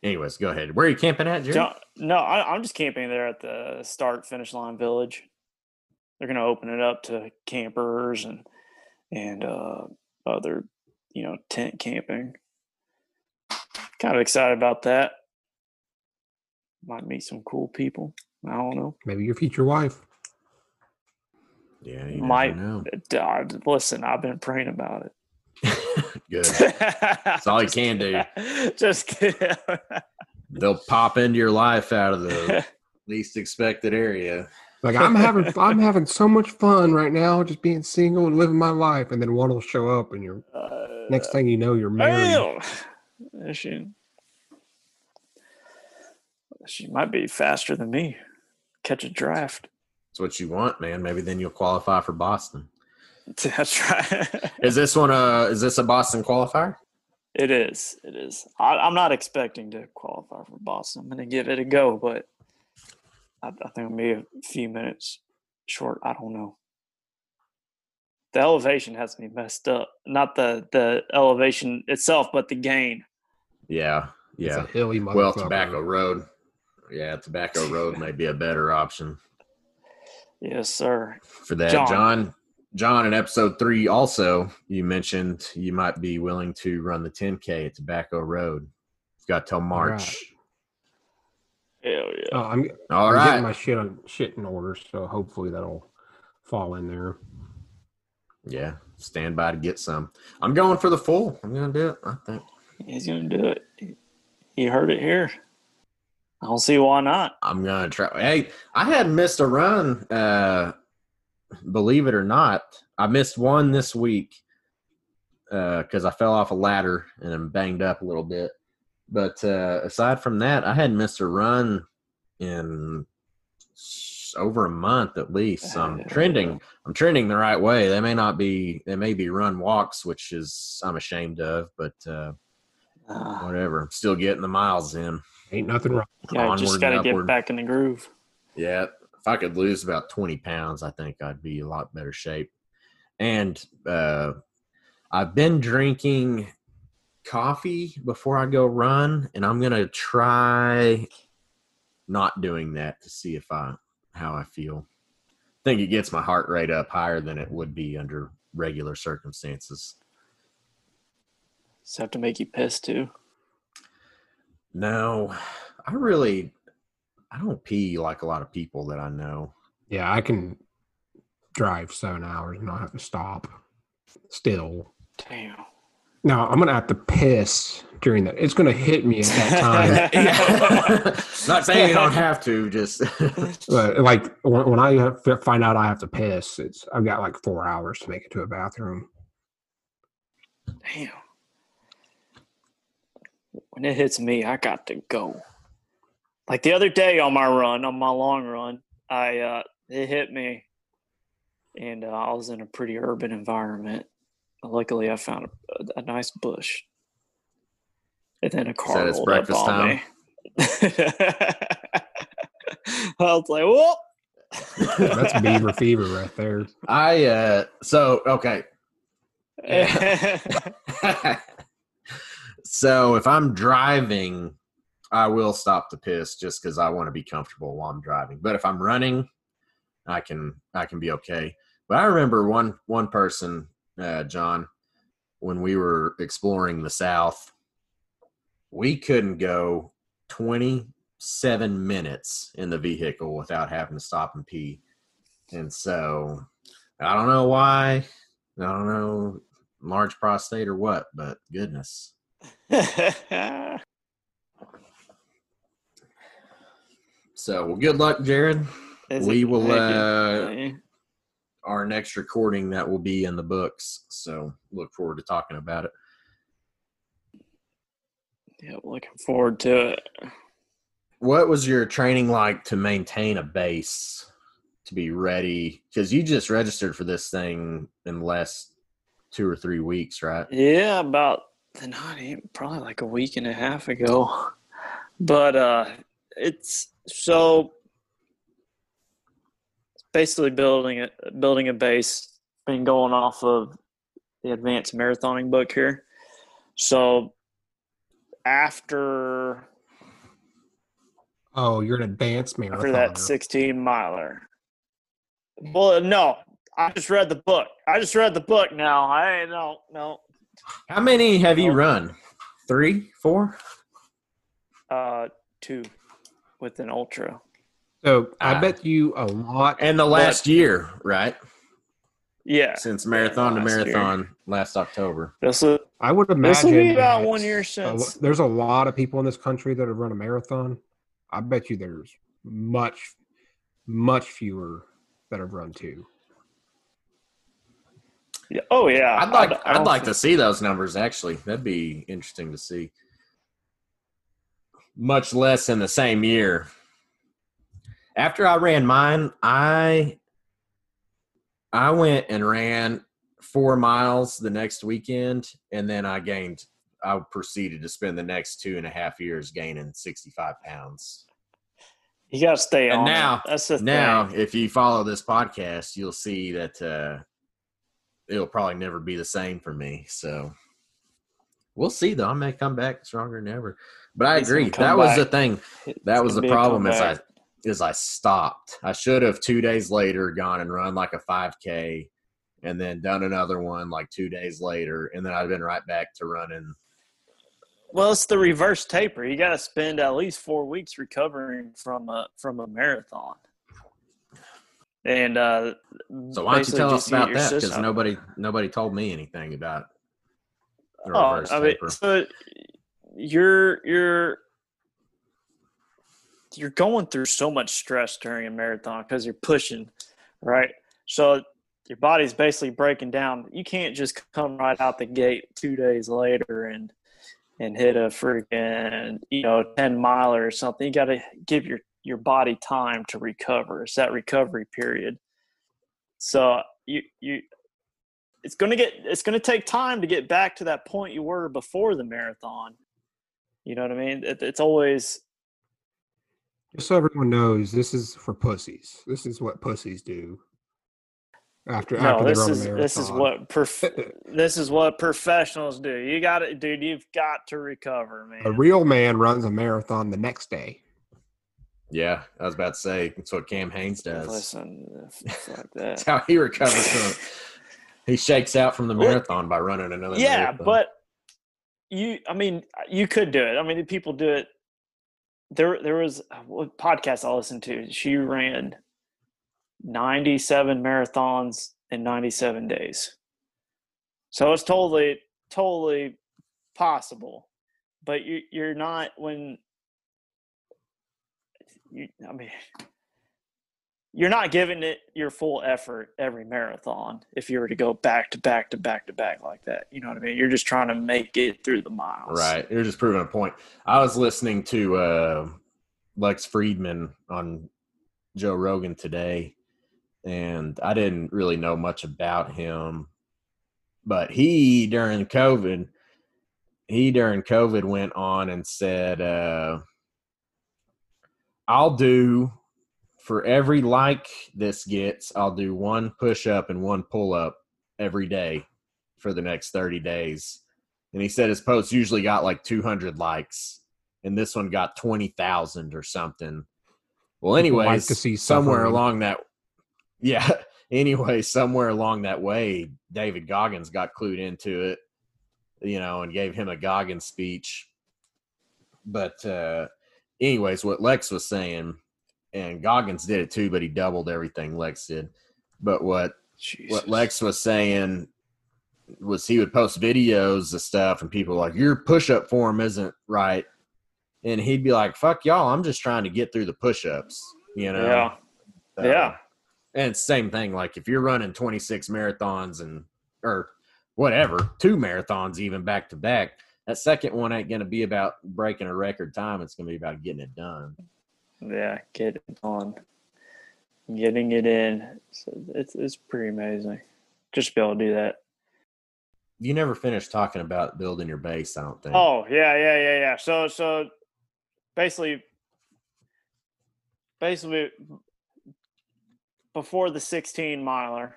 Anyways, go ahead. Where are you camping at, Jared? John, no, I, I'm just camping there at the start finish line village. They're going to open it up to campers and and uh, other, you know, tent camping. Kind of excited about that. Might meet some cool people. I don't know. Maybe your future wife. Yeah, you Might- know. God, listen, I've been praying about it. *laughs* Good. *laughs* That's all you can do. *laughs* Just kidding. They'll pop into your life out of the least expected area. Like I'm having I'm having so much fun right now, just being single and living my life, and then one will show up, and you're Uh, next thing you know, you're married. Damn. Uh, she, she might be faster than me. Catch a draft. That's what you want, man. Maybe then you'll qualify for Boston. *laughs* That's right. *laughs* Is this one a is this a Boston qualifier? it is. It is. I, I'm not expecting to qualify for Boston. I'm going to give it a go, but I, I think I'm be a few minutes short. I don't know. The elevation has me messed up. Not the the elevation itself, but the gain. Yeah. It's Yeah. a hilly Well. Tobacco Road. Yeah, Tobacco Road may be a better option Yes, sir. for that. John. John, John, in episode three, also you mentioned you might be willing to run the 10K at Tobacco Road. You've got till March. Hell yeah. Oh, I'm, All I'm right. getting my shit on shit in order, so hopefully that'll fall in there. Yeah, stand by to get some. I'm going for the full. I'm gonna do it. I think. He's gonna do it. He heard it here. I don't see why not. I'm gonna try. Hey, I hadn't missed a run. Uh, believe it or not, I missed one this week because I fell off a ladder and I'm banged up a little bit. But uh, aside from that, I hadn't missed a run in over a month at least. So I'm trending. I'm trending the right way. They may not be. They may be run walks, which is I'm ashamed of, but uh, Uh, whatever. I'm still getting the miles in. Ain't nothing wrong. yeah, just got to get back in the groove. Yeah, if I could lose about 20 pounds, I think I'd be a lot better shape. And uh, I've been drinking coffee before I go run, and I'm gonna try not doing that to see if I how I feel. I think it gets my heart rate up higher than it would be under regular circumstances. Just have to make you piss too. No, I really I don't pee like a lot of people that I know. Yeah, I can drive seven hours and not have to stop. Still, Damn. Now I'm gonna have to piss during that. It's gonna hit me at that time. *laughs* *laughs* Not saying you don't have to, just *laughs* but like when, when I find out I have to piss, it's I've got like four hours to make it to a bathroom. Damn. When it hits me, I got to go. Like the other day on my run, on my long run, I uh it hit me, and uh, I was in a pretty urban environment. Luckily, I found a, a nice bush, and then a car it's rolled breakfast up on time? me. *laughs* I was like, "Whoop!" *laughs* That's beaver fever right there. I uh so okay. *laughs* so if I'm driving, I will stop to piss just because I want to be comfortable while I'm driving. But if I'm running, I can I can be okay. But I remember one one person, uh, John, when we were exploring the South, we couldn't go 27 minutes in the vehicle without having to stop and pee. And so I don't know why. I don't know large prostate or what, but goodness. *laughs* So well, good luck, Jared. We will uh. Our next recording that will be in the books. So look forward to talking about it. Yeah, looking forward to it. What was your training like to maintain a base to be ready? Because you just registered for this thing in the last two or three weeks, right? Yeah, about the night, probably like a week and a half ago. But uh it's so basically building a building a base, been going off of the advanced marathoning book here. So after Oh, you're an advanced marathoner after that 16 miler. Well, no, I just read the book. I just read the book now. I no no How many have you run? Three, four? uh two. with an ultra. So I Ah. bet you a lot. And the last year, right? Yeah, Since marathon to last year. marathon last October. this will I would this imagine will be about one year a since. there's a lot of people in this country that have run a marathon. I bet you there's much, much fewer that have run two. Yeah. Oh yeah, I'd like I- I I'd don't like to see those numbers actually. That'd be interesting to see. Much less in the same year. After I ran mine, I I went and ran four miles the next weekend, and then I gained. I proceeded to spend the next two and a half years gaining sixty five pounds. You got to stay And on. now- it. that's the Now, thing. if you follow this podcast, you'll see that uh, it'll probably never be the same for me. So we'll see, though. I may come back stronger than ever. But I He's agree. That was the thing. That It's was the gonna be a problem. Is I. is I stopped. I should have two days later gone and run like a 5K, and then done another one like two days later, and then I've been right back to running. Well, it's the reverse taper. You got to spend at least four weeks recovering from a from a marathon. And uh, So why don't you tell us about that? Because nobody nobody told me anything about the Oh, reverse I mean, taper. so you're you're you're going through so much stress during a marathon because you're pushing, right? So your body's basically breaking down. You can't just come right out the gate two days later and and hit a freaking you know ten miler or something. You got to give your your body time to recover. It's that recovery period. So you you it's going to get it's going to take time to get back to that point you were before the marathon you know what i mean it, it's always Just so everyone knows, this is for pussies. This is what pussies do. After no after they this is this is what prof- *laughs* this is what professionals do you got it, dude you've got to recover man a real man runs a marathon the next day. Yeah, I was about to say that's what Cam Hanes does. listen *laughs* fuck that That's how he recovers from. He shakes out from the marathon by running another. yeah marathon. but you i mean you could do it i mean people do it there there was what podcast i listened to she ran 97 marathons in 97 days. So it's totally totally possible. But you you're not when you i mean you're not giving it your full effort every marathon if you were to go back to back to back to back like that. You know what I mean? You're just trying to make it through the miles. right, you're just proving a point. I was listening to uh, Lex Fridman on Joe Rogan today, and I didn't really know much about him, but he during COVID, he during COVID went on and said, uh, "I'll do." For every like this gets, I'll do one push up and one pull up every day for the next 30 days. And he said his post usually got like 200 likes, and this one got 20,000 or something. Well, like anyways, to see somewhere along that, *laughs* yeah. Anyway, somewhere along that way, David Goggins got clued into it, you know, and gave him a Goggins speech. But, uh, anyways, what Lex was saying, and Goggins did it too, but he doubled everything Lex did. But what Jesus. what Lex was saying was he would post videos of stuff and people were like your push-up form isn't right and he'd be like fuck y'all i'm just trying to get through the push-ups you know Yeah. So- Yeah. and same thing like if you're running 26 marathons and or whatever two marathons even back to back that second one ain't going to be about breaking a record time it's going to be about getting it done Yeah. Get it on. Getting it in. So it's it's pretty amazing. Just to be able to do that. you never finished talking about building your base i don't think Oh yeah, yeah, yeah, yeah. So so basically basically before the 16 miler,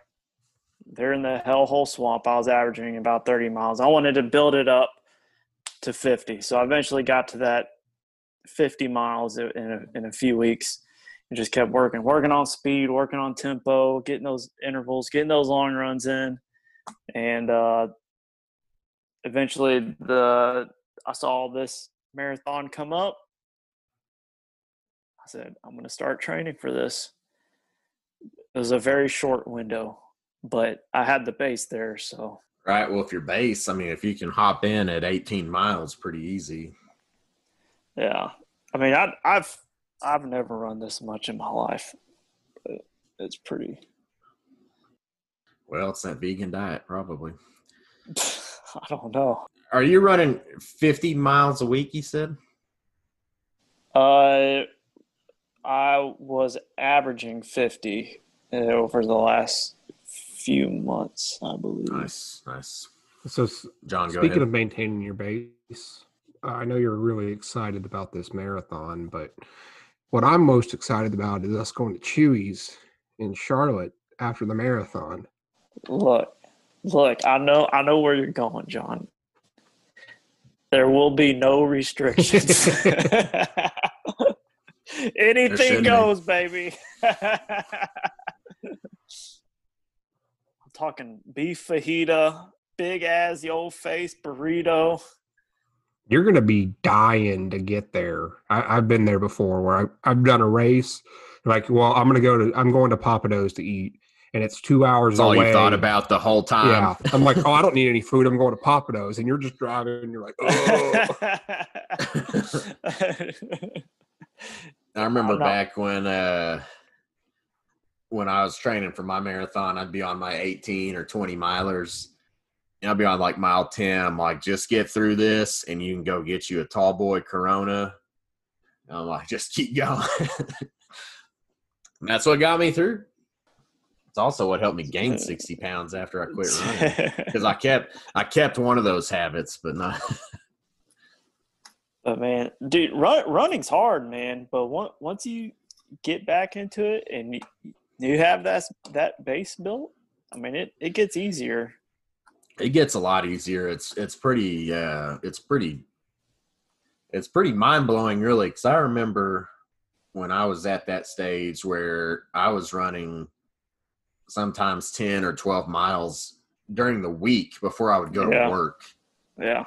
they're in the hellhole swamp. I was averaging about 30 miles. I wanted to build it up to 50. So I eventually got to that 50 miles in a, in a few weeks and just kept working, working on speed, working on tempo, getting those intervals, getting those long runs in. And uh, eventually the I saw this marathon come up. I said, I'm going to start training for this. It was a very short window, but I had the base there. So, Right. Well, if your base, I mean, if you can hop in at 18 miles, pretty easy. yeah. I mean, I, I've I've never run this much in my life. But it's pretty. Well, it's that vegan diet, probably. *laughs* I don't know. Are you running 50 miles a week? You said. Uh, I was averaging 50 uh, over the last few months, I believe. Nice, nice. So s- John, go speaking ahead. of maintaining your base, I know you're really excited about this marathon, but what I'm most excited about is us going to Chuy's in Charlotte after the marathon. Look, look, I know I know where you're going, John. There will be no restrictions. *laughs* *laughs* Anything shouldn't be. goes, baby. *laughs* I'm talking beef fajita, big as the old face burrito. You're going to be dying to get there. I, I've been there before where I, I've done a race. Like, well, I'm going to go to, I'm going to Pappadeaux to eat, and it's two hours That's all away. you thought about the whole time. Yeah. I'm like, oh, I don't need any food. I'm going to Pappadeaux. And you're just driving and you're like, oh. *laughs* I remember not- back when uh when I was training for my marathon, I'd be on my 18 or 20 milers. I'd be on like mile 10. I'm like, just get through this and you can go get you a tall boy Corona. And I'm like, just keep going. *laughs* That's what got me through. It's also what helped me gain 60 pounds after I quit running. *laughs* Because I kept I kept one of those habits, but not But man, dude, run, running's hard, man. But once once you get back into it and you, you have that that base built, I mean, it, it gets easier. It gets a lot easier. It's it's pretty uh it's pretty it's pretty mind blowing really because I remember when I was at that stage where I was running sometimes 10 or 12 miles during the week before I would go Yeah. to work. Yeah,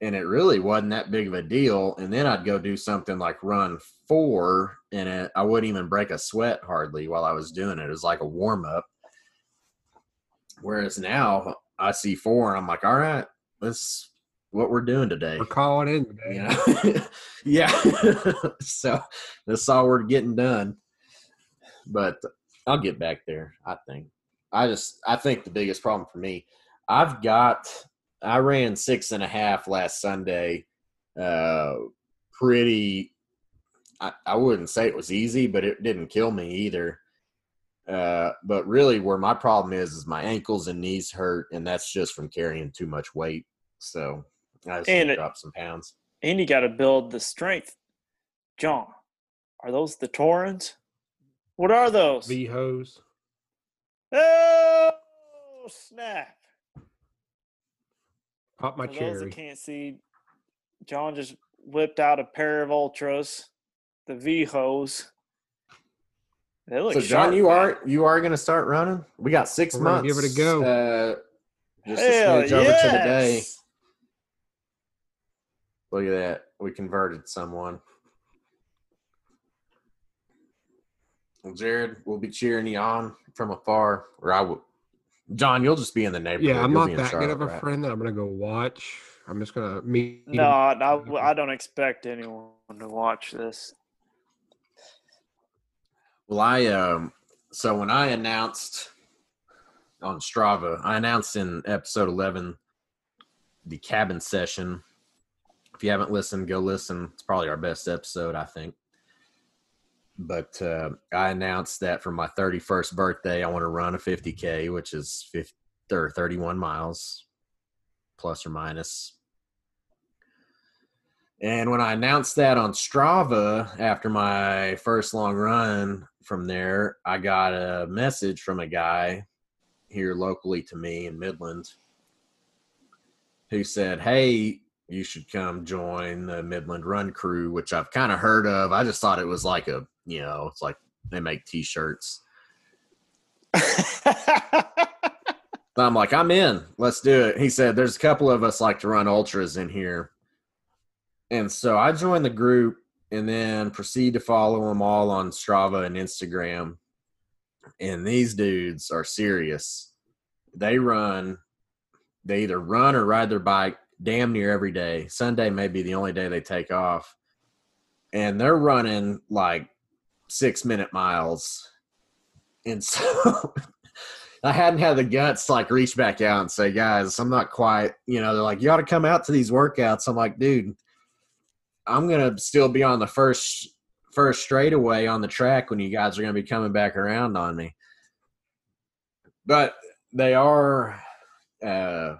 And it really wasn't that big of a deal. And then I'd go do something like run four and it, I wouldn't even break a sweat hardly while I was doing it. It was like a warm up. Whereas now I see four and I'm like, all right, this what we're doing today. We're calling in today. You know? *laughs* yeah. *laughs* so that's all we're getting done. But I'll get back there, I think. I just I think the biggest problem for me, I've got I ran six and a half last Sunday. Uh pretty I, I wouldn't say it was easy, but it didn't kill me either. Uh, but really where my problem is is my ankles and knees hurt and that's just from carrying too much weight. So I just And need it- drop some pounds. and you got to build the strength. John, are those the Torins? What are those? V hose. oh snap! Pop my For those cherry. that can't see, John just whipped out a pair of Altras, the V hose. They look So John, sharp, you man. are you are gonna start running? We got 6 We're gonna months. give it a go. Uh, just Hell a smidge over to the day. Look at that. We converted someone. Well, Jared, we'll be cheering you on from afar. Or I will. John, you'll just be in the neighborhood. Yeah, I'm You'll not be in that good of a right? friend that I'm gonna go watch. I'm just gonna meet. No, no, I don't expect anyone to watch this. Well, I um so when I announced on Strava, I announced in episode 11 the cabin session. If you haven't listened, go listen. It's probably our best episode, I think. But uh, I announced that for my 31st birthday, I want to run a 50K, which is 50, or 31 miles, plus or minus. And when I announced that on Strava after my first long run from there, I got a message from a guy here locally to me in Midland who said, Hey, you should come join the Midland Run Crew, which I've kind of heard of. I just thought it was like a, you know, it's like they make t shirts. *laughs* I'm like, I'm in. Let's do it. He said, There's a couple of us like to run ultras in here. And so I joined the group and then proceed to follow them all on Strava and Instagram. And these dudes are serious. They run, they either run or ride their bike damn near every day. Sunday may be the only day they take off. And they're running like six minute miles. And *laughs* so I hadn't had the guts to like reach back out and say, guys, I'm not quite, you know, they're like, you ought to come out to these workouts. I'm like, dude, I'm gonna still be on the first first straightaway on the track when you guys are gonna be coming back around on me. But they are uh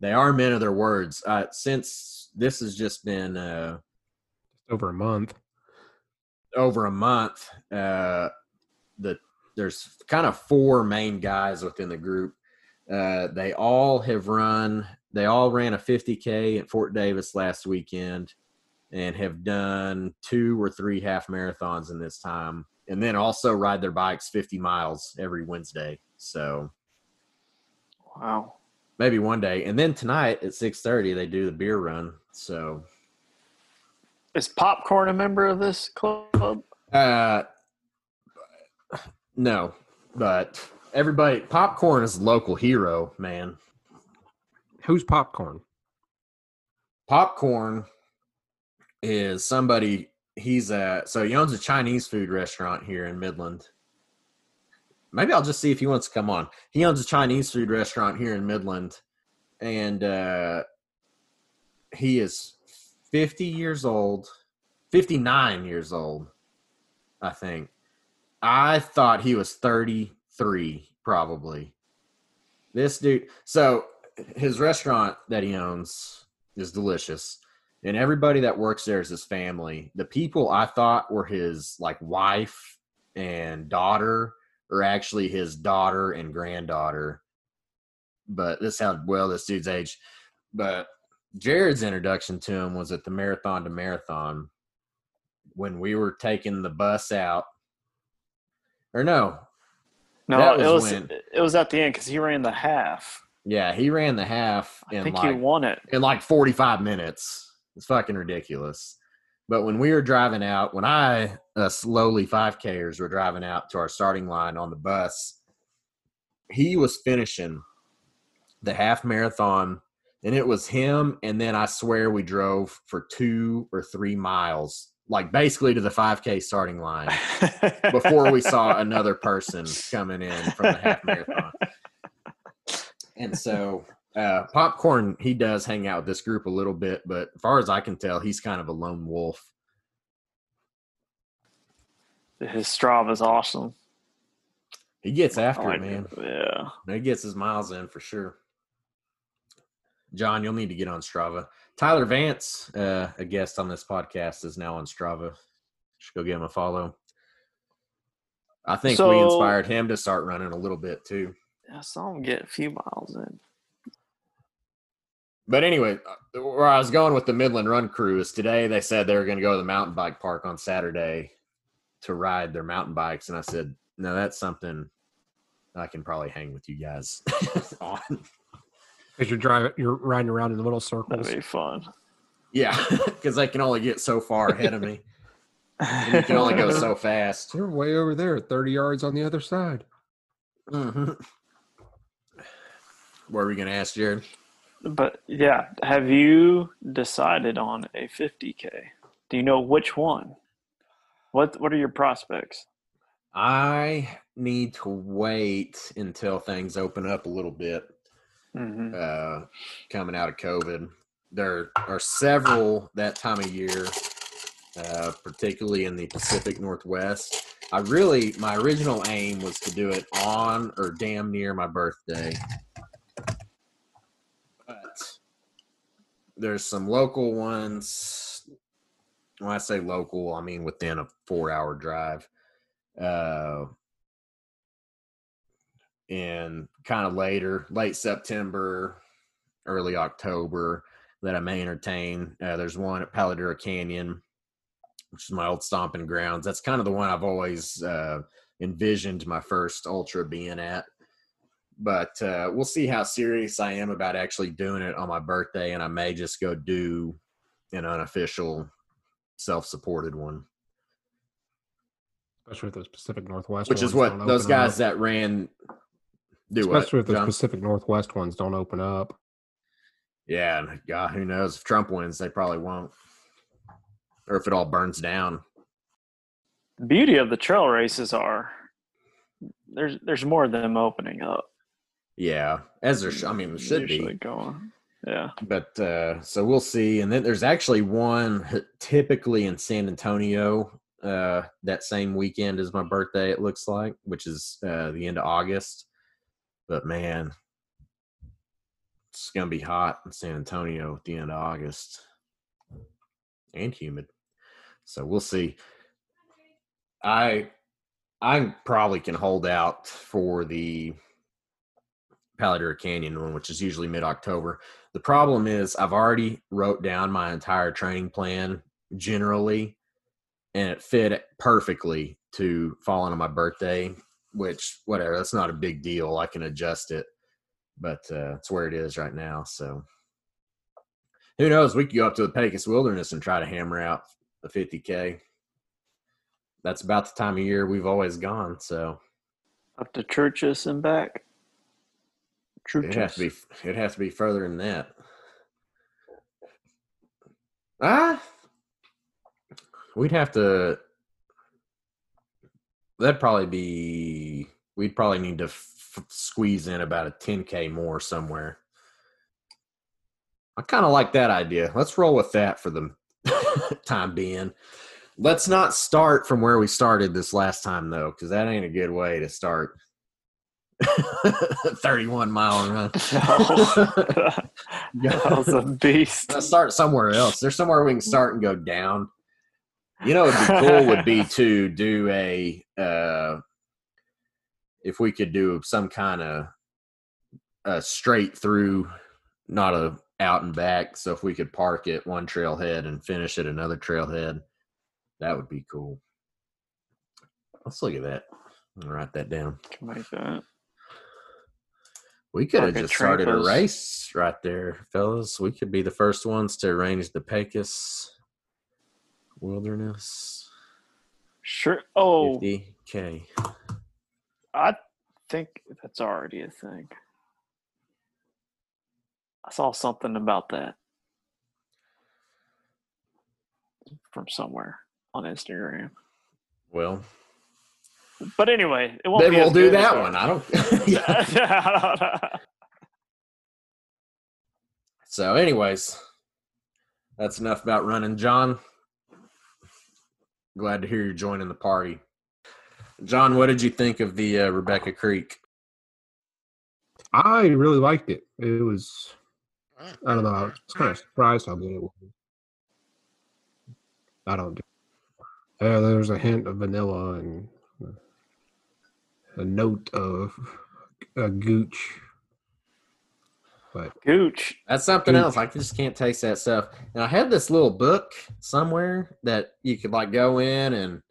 they are men of their words. Uh since this has just been uh over a month. Over a month, uh the there's kind of four main guys within the group. Uh they all have run they all ran a 50k at Fort Davis last weekend and have done two or three half marathons in this time and then also ride their bikes 50 miles every wednesday. So wow. maybe one day. And then tonight at 6.30 they do the beer run. So is popcorn a member of this club? Uh no but everybody popcorn is a local hero man. Who's popcorn? Popcorn is somebody he's a so he owns a Chinese food restaurant here in Midland. Maybe I'll just see if he wants to come on. He owns a Chinese food restaurant here in Midland, and uh, he is fifty years old, fifty nine years old, I think. I thought he was thirty three, probably. This dude. So his restaurant that he owns is delicious and everybody that works there is his family. The people I thought were his like wife and daughter are actually his daughter and granddaughter. But this how well this dude's age. But Jared's introduction to him was at the marathon to marathon when we were taking the bus out. Or no. No, was it was when, it was at the end because he ran the half. Yeah, he ran the half. I think like, he won it in like forty five minutes. It's fucking ridiculous. But when we were driving out, when I, uh, slowly 5Kers were driving out to our starting line on the bus, he was finishing the half marathon and it was him. And then I swear we drove for two or three miles, like basically to the 5K starting line before we saw *laughs* another person coming in from the half marathon. And so uh, Popcorn, he does hang out with this group a little bit, but as far as I can tell, he's kind of a lone wolf. His Strava is awesome. He gets after like it, man. It. Yeah. He gets his miles in for sure. John, you'll need to get on Strava. Tyler Vance, uh, a guest on this podcast, is now on Strava. Should go give him a follow. I think so, we inspired him to start running a little bit too. I saw him get a few miles in. But anyway, uh, where I was going with the Midland Run Crew is today they said they were going to go to the mountain bike park on Saturday to ride their mountain bikes, and I said, "No, that's something I can probably hang with you guys *laughs* on." Because you're driving, you're riding around in little circles. That'd be fun. Yeah, *laughs* because they can only get so far ahead of me. and you can only go so fast. You're way over there, thirty yards on the other side. Mm-hmm. What are we going to ask, Jared? But yeah, have you decided on a 50k? Do you know which one? What What are your prospects? I need to wait until things open up a little bit. Mm-hmm. Uh, coming out of COVID, there are several that time of year, uh, particularly in the Pacific Northwest. I really, my original aim was to do it on or damn near my birthday. There's some local ones. When I say local, I mean within a four hour drive. Uh, and kind of later, late September, early October, that I may entertain. Uh, there's one at Palo Duro Canyon, which is my old stomping grounds. That's kind of the one I've always uh, envisioned my first ultra being at but uh, we'll see how serious I am about actually doing it on my birthday, and I may just go do an unofficial self-supported one, especially with those Pacific Northwest, which is what those guys up. that ran do. especially what, with those John? Pacific Northwest ones don't open up. Yeah, and God, who knows? If Trump wins, they probably won't, or if it all burns down. The beauty of the trail races are there's there's more of them opening up. Yeah, as there, sh- I mean, should Usually be. going. Yeah. but uh so we'll see and then there's actually one typically in san antonio uh that same weekend as my birthday it looks like which is uh the end of august but man it's gonna be hot in san antonio at the end of august and humid so we'll see i i probably can hold out for the Palo Canyon one, which is usually mid October. The problem is I've already wrote down my entire training plan generally, and it fit perfectly to fall on my birthday. Which whatever, that's not a big deal. I can adjust it, but uh, it's where it is right now. So who knows? We could go up to the Pecos Wilderness and try to hammer out the 50k. That's about the time of year we've always gone. So Up to Truchas and back. It'd have to be. It'd have to be further than that. Ah, we'd have to. That'd probably be. We'd probably need to f- squeeze in about a 10k more somewhere. I kind of like that idea. Let's roll with that for the *laughs* time being. Let's not start from where we started this last time though, because that ain't a good way to start. *laughs* 31 mile run. *laughs* *laughs* that was a beast. Let's start somewhere else. There's somewhere we can start and go down. You know, it'd be cool would be to do a uh, if we could do some kind of a straight through, not a out and back. So if we could park at one trailhead and finish at another trailhead, that would be cool. Let's look at that. I'll write that down. Can make that. We could have just started a race right there, fellas. We could be the first ones to arrange the Pecos Wilderness Sure. Oh, 50K. I think that's already a thing. I saw something about that from somewhere on Instagram. Well, But anyway, it won't then be we'll as do good that one. I don't. *laughs* *laughs* yeah. I don't know. So, anyways, that's enough about running. John, glad to hear you're joining the party. John, what did you think of the uh, Rebecca Creek? I really liked it. It was, I don't know, I was kind of surprised how good it was. I don't do. Yeah, there was a hint of vanilla and a note of a gooch, but Gooch. That's something Oof. else. I just can't taste that stuff. And I had this little book somewhere that you could like go in and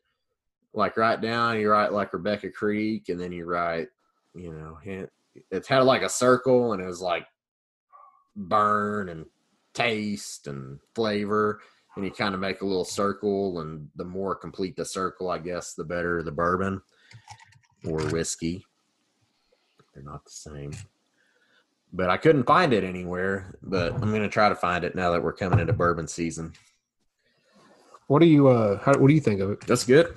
like write down. You write like Rebecca Creek, and then you write, you know, hint. It had like a circle, and it was like burn and taste and flavor. And you kind of make a little circle, and the more complete the circle, I guess, the better the bourbon or whiskey. They're not the same but I couldn't find it anywhere. But I'm gonna try to find it now that we're coming into bourbon season. what do you uh how, what do you think of it? That's good.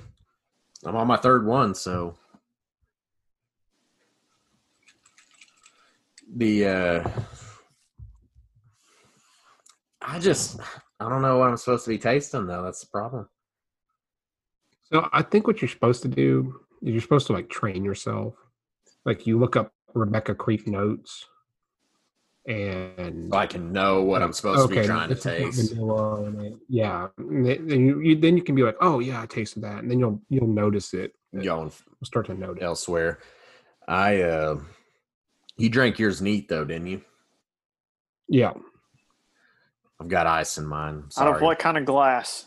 I'm on my third one, so the uh I just I don't know what I'm supposed to be tasting though. That's the problem. So I think what you're supposed to do you're supposed to like train yourself. Like you look up Rebecca Creek notes and So I can know what I'm supposed to be trying to this is what taste. vanilla it. Yeah, and then then you, you then you can be like, oh yeah, I tasted that, and then you'll you'll notice it. Going You'll start to notice. elsewhere. I uh you drank yours neat though, didn't you? Yeah, I've got ice in mine. Out of what kind of glass?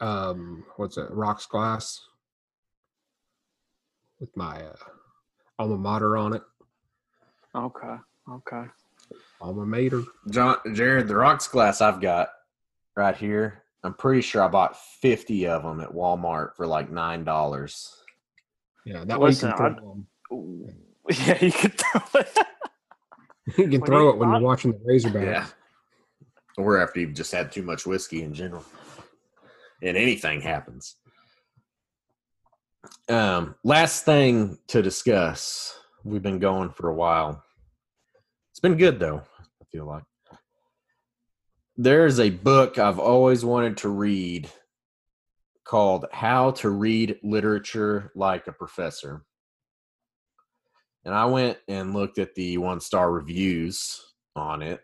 um, what's it? Rocks glass with my uh, alma mater on it. Okay. Okay. Alma mater. John Jared, the rocks glass I've got right here. I'm pretty sure I bought 50 of them at Walmart for like nine dollars. Yeah, that Listen, way *laughs* you can throw, 'em. Yeah, you could throw it. *laughs* you can throw you it when you're watching the Razorbacks. Yeah. Or after you've just had too much whiskey in general. And anything happens. Um, last thing to discuss. We've been going for a while. It's been good though, I feel like. There's a book I've always wanted to read called How to Read Literature Like a Professor. And I went and looked at the one star reviews on it.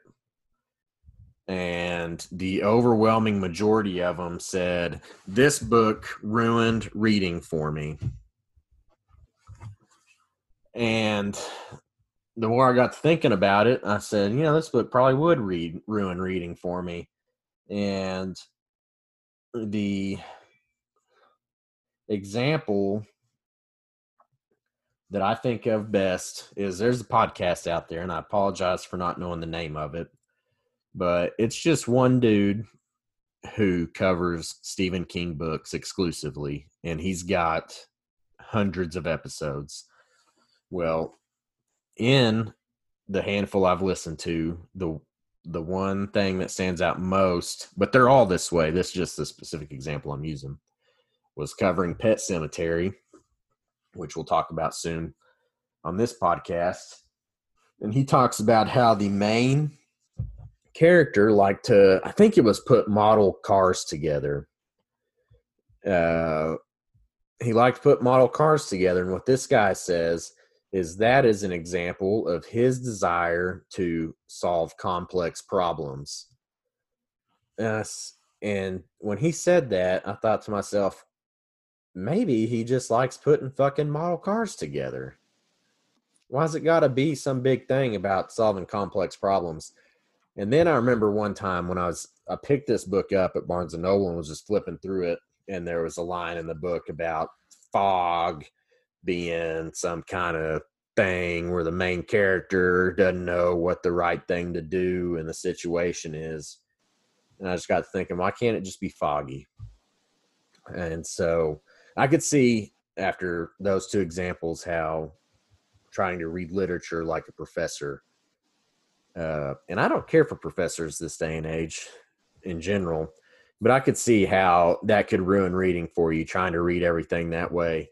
And the overwhelming majority of them said, This book ruined reading for me. And the more I got to thinking about it, I said, you know, this book probably would read ruin reading for me. And the example that I think of best is there's a podcast out there, and I apologize for not knowing the name of it, but it's just one dude who covers Stephen King books exclusively, and he's got hundreds of episodes. Well, in the handful I've listened to, the the one thing that stands out most, but they're all this way. This is just the specific example I'm using was covering Pet Sematary, which we'll talk about soon on this podcast. And he talks about how the main character like to, I think it was put model cars together. Uh, he liked to put model cars together. And what this guy says is that is an example of his desire to solve complex problems. And when he said that, I thought to myself, maybe he just likes putting fucking model cars together. Why's it got to be some big thing about solving complex problems? And then I remember one time when I was I picked this book up at Barnes and Noble and was just flipping through it, and there was a line in the book about fog being some kind of thing where the main character doesn't know what the right thing to do in the situation is. And I just got thinking, why can't it just be foggy? And so I could see after those two examples how trying to read literature like a professor, uh, and I don't care for professors this day and age in general, but I could see how that could ruin reading for you trying to read everything that way.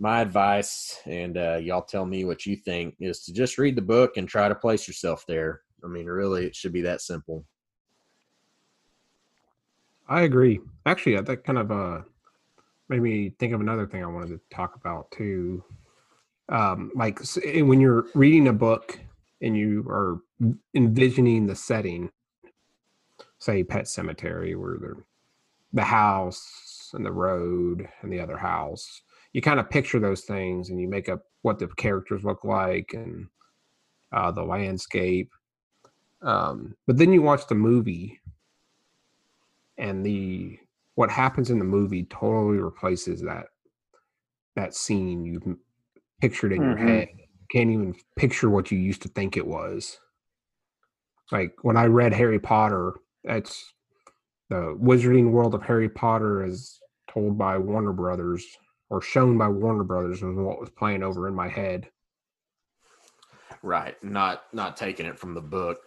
My advice, and uh, y'all tell me what you think, is to just read the book and try to place yourself there. I mean, really, it should be that simple. I agree. Actually, that kind of uh made me think of another thing I wanted to talk about too. Um, like when you're reading a book and you are envisioning the setting, say Pet Sematary, where the the house and the road and the other house, you kind of picture those things and you make up what the characters look like and uh, the landscape. Um, but then you watch the movie and the what happens in the movie totally replaces that that scene you've pictured in your Mhm. head can't even picture what you used to think it was like when i read harry potter it's the wizarding world of harry potter is told by warner brothers or shown by warner brothers was what was playing over in my head Right. Not not taking it from the book.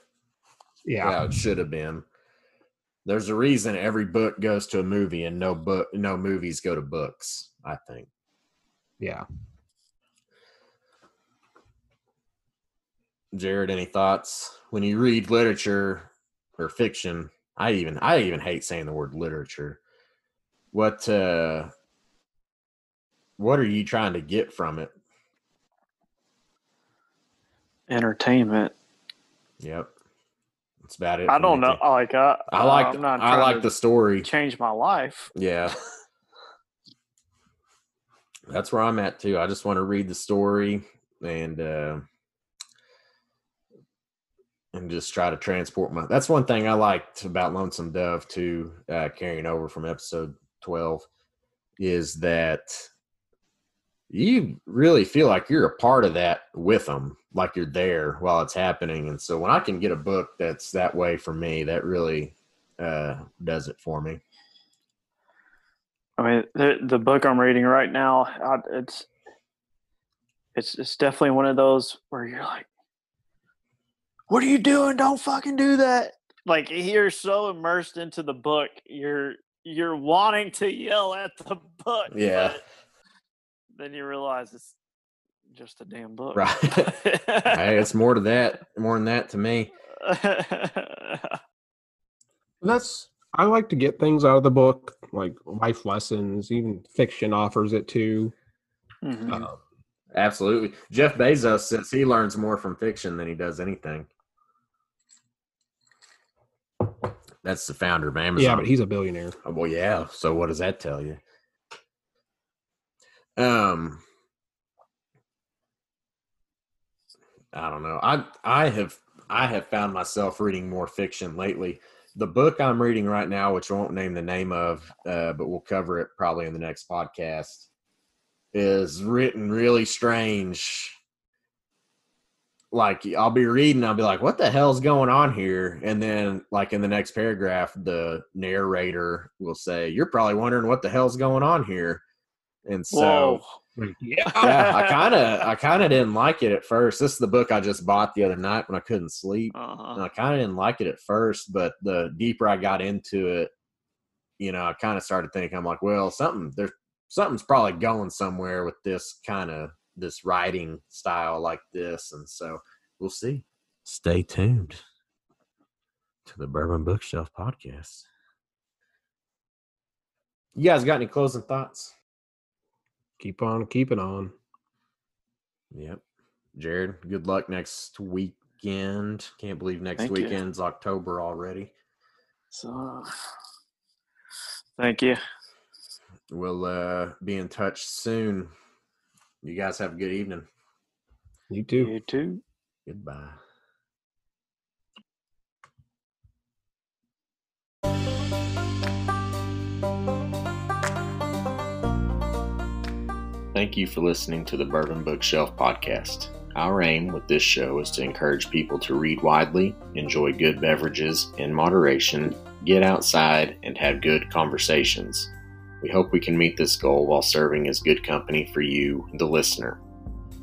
yeah Yeah, it should have been. There's a reason every book goes to a movie and no book no movies go to books, I think. yeah Jared, any thoughts? When you read literature or fiction, I even I even hate saying the word literature. What uh what are you trying to get from it? Entertainment. Yep. That's about it. I don't know. too. Like I, I like I'm not I like the story. change my life. Yeah. *laughs* That's where I'm at too. I just want to read the story and uh and just try to transport my that's one thing I liked about Lonesome Dove too, uh carrying over from episode twelve, is that you really feel like you're a part of that with them, like you're there while it's happening. And so when I can get a book that's that way for me, that really uh, does it for me. I mean, the the book I'm reading right now, I, it's it's it's definitely one of those where you're like, "What are you doing? Don't fucking do that!" Like you're so immersed into the book, you're you're wanting to yell at the book. Yeah. Then you realize it's just a damn book. Right. *laughs* hey, it's more to that, more than that to me. *laughs* That's I like to get things out of the book, like life lessons. Even fiction offers it too. Mhm. Uh, Absolutely. Jeff Bezos says he learns more from fiction than he does anything. That's the founder of Amazon. yeah, but he's a billionaire. Oh, well, yeah. So what does that tell you? Um, I don't know. I I have I have found myself reading more fiction lately. The book I'm reading right now, which I won't name the name of, uh, but we'll cover it probably in the next podcast, is written really strange. Like I'll be reading, I'll be like, "What the hell's going on here?" And then, like in the next paragraph, the narrator will say, "You're probably wondering what the hell's going on here." And so, Whoa. Yeah. I *laughs* kind of, I kind of didn't like it at first. This is the book I just bought the other night when I couldn't sleep. Uh-huh. And I kind of didn't like it at first, but the deeper I got into it, you know, I kind of started thinking, I'm like, well, something there's something's probably going somewhere with this kind of this writing style like this, and so we'll see. Stay tuned to the Bourbon Bookshelf podcast. You guys got any closing thoughts? Keep on keeping on. Yep. Jared, good luck next weekend. Can't believe next Thank you. weekend's October already. So, thank you. We'll uh, be in touch soon. You guys have a good evening. You too. You too. Goodbye. Thank you for listening to the Bourbon Bookshelf podcast. Our aim with this show is to encourage people to read widely, enjoy good beverages in moderation, get outside, and have good conversations. We hope we can meet this goal while serving as good company for you, the listener.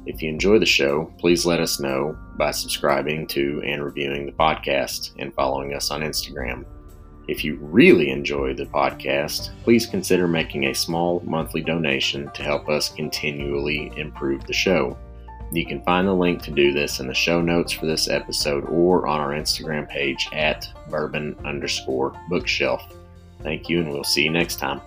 If you enjoy the show, please let us know by subscribing to and reviewing the podcast and following us on Instagram. If you really enjoy the podcast, please consider making a small monthly donation to help us continually improve the show. You can find the link to do this in the show notes for this episode or on our Instagram page at bourbon underscore bookshelf. Thank you, and we'll see you next time.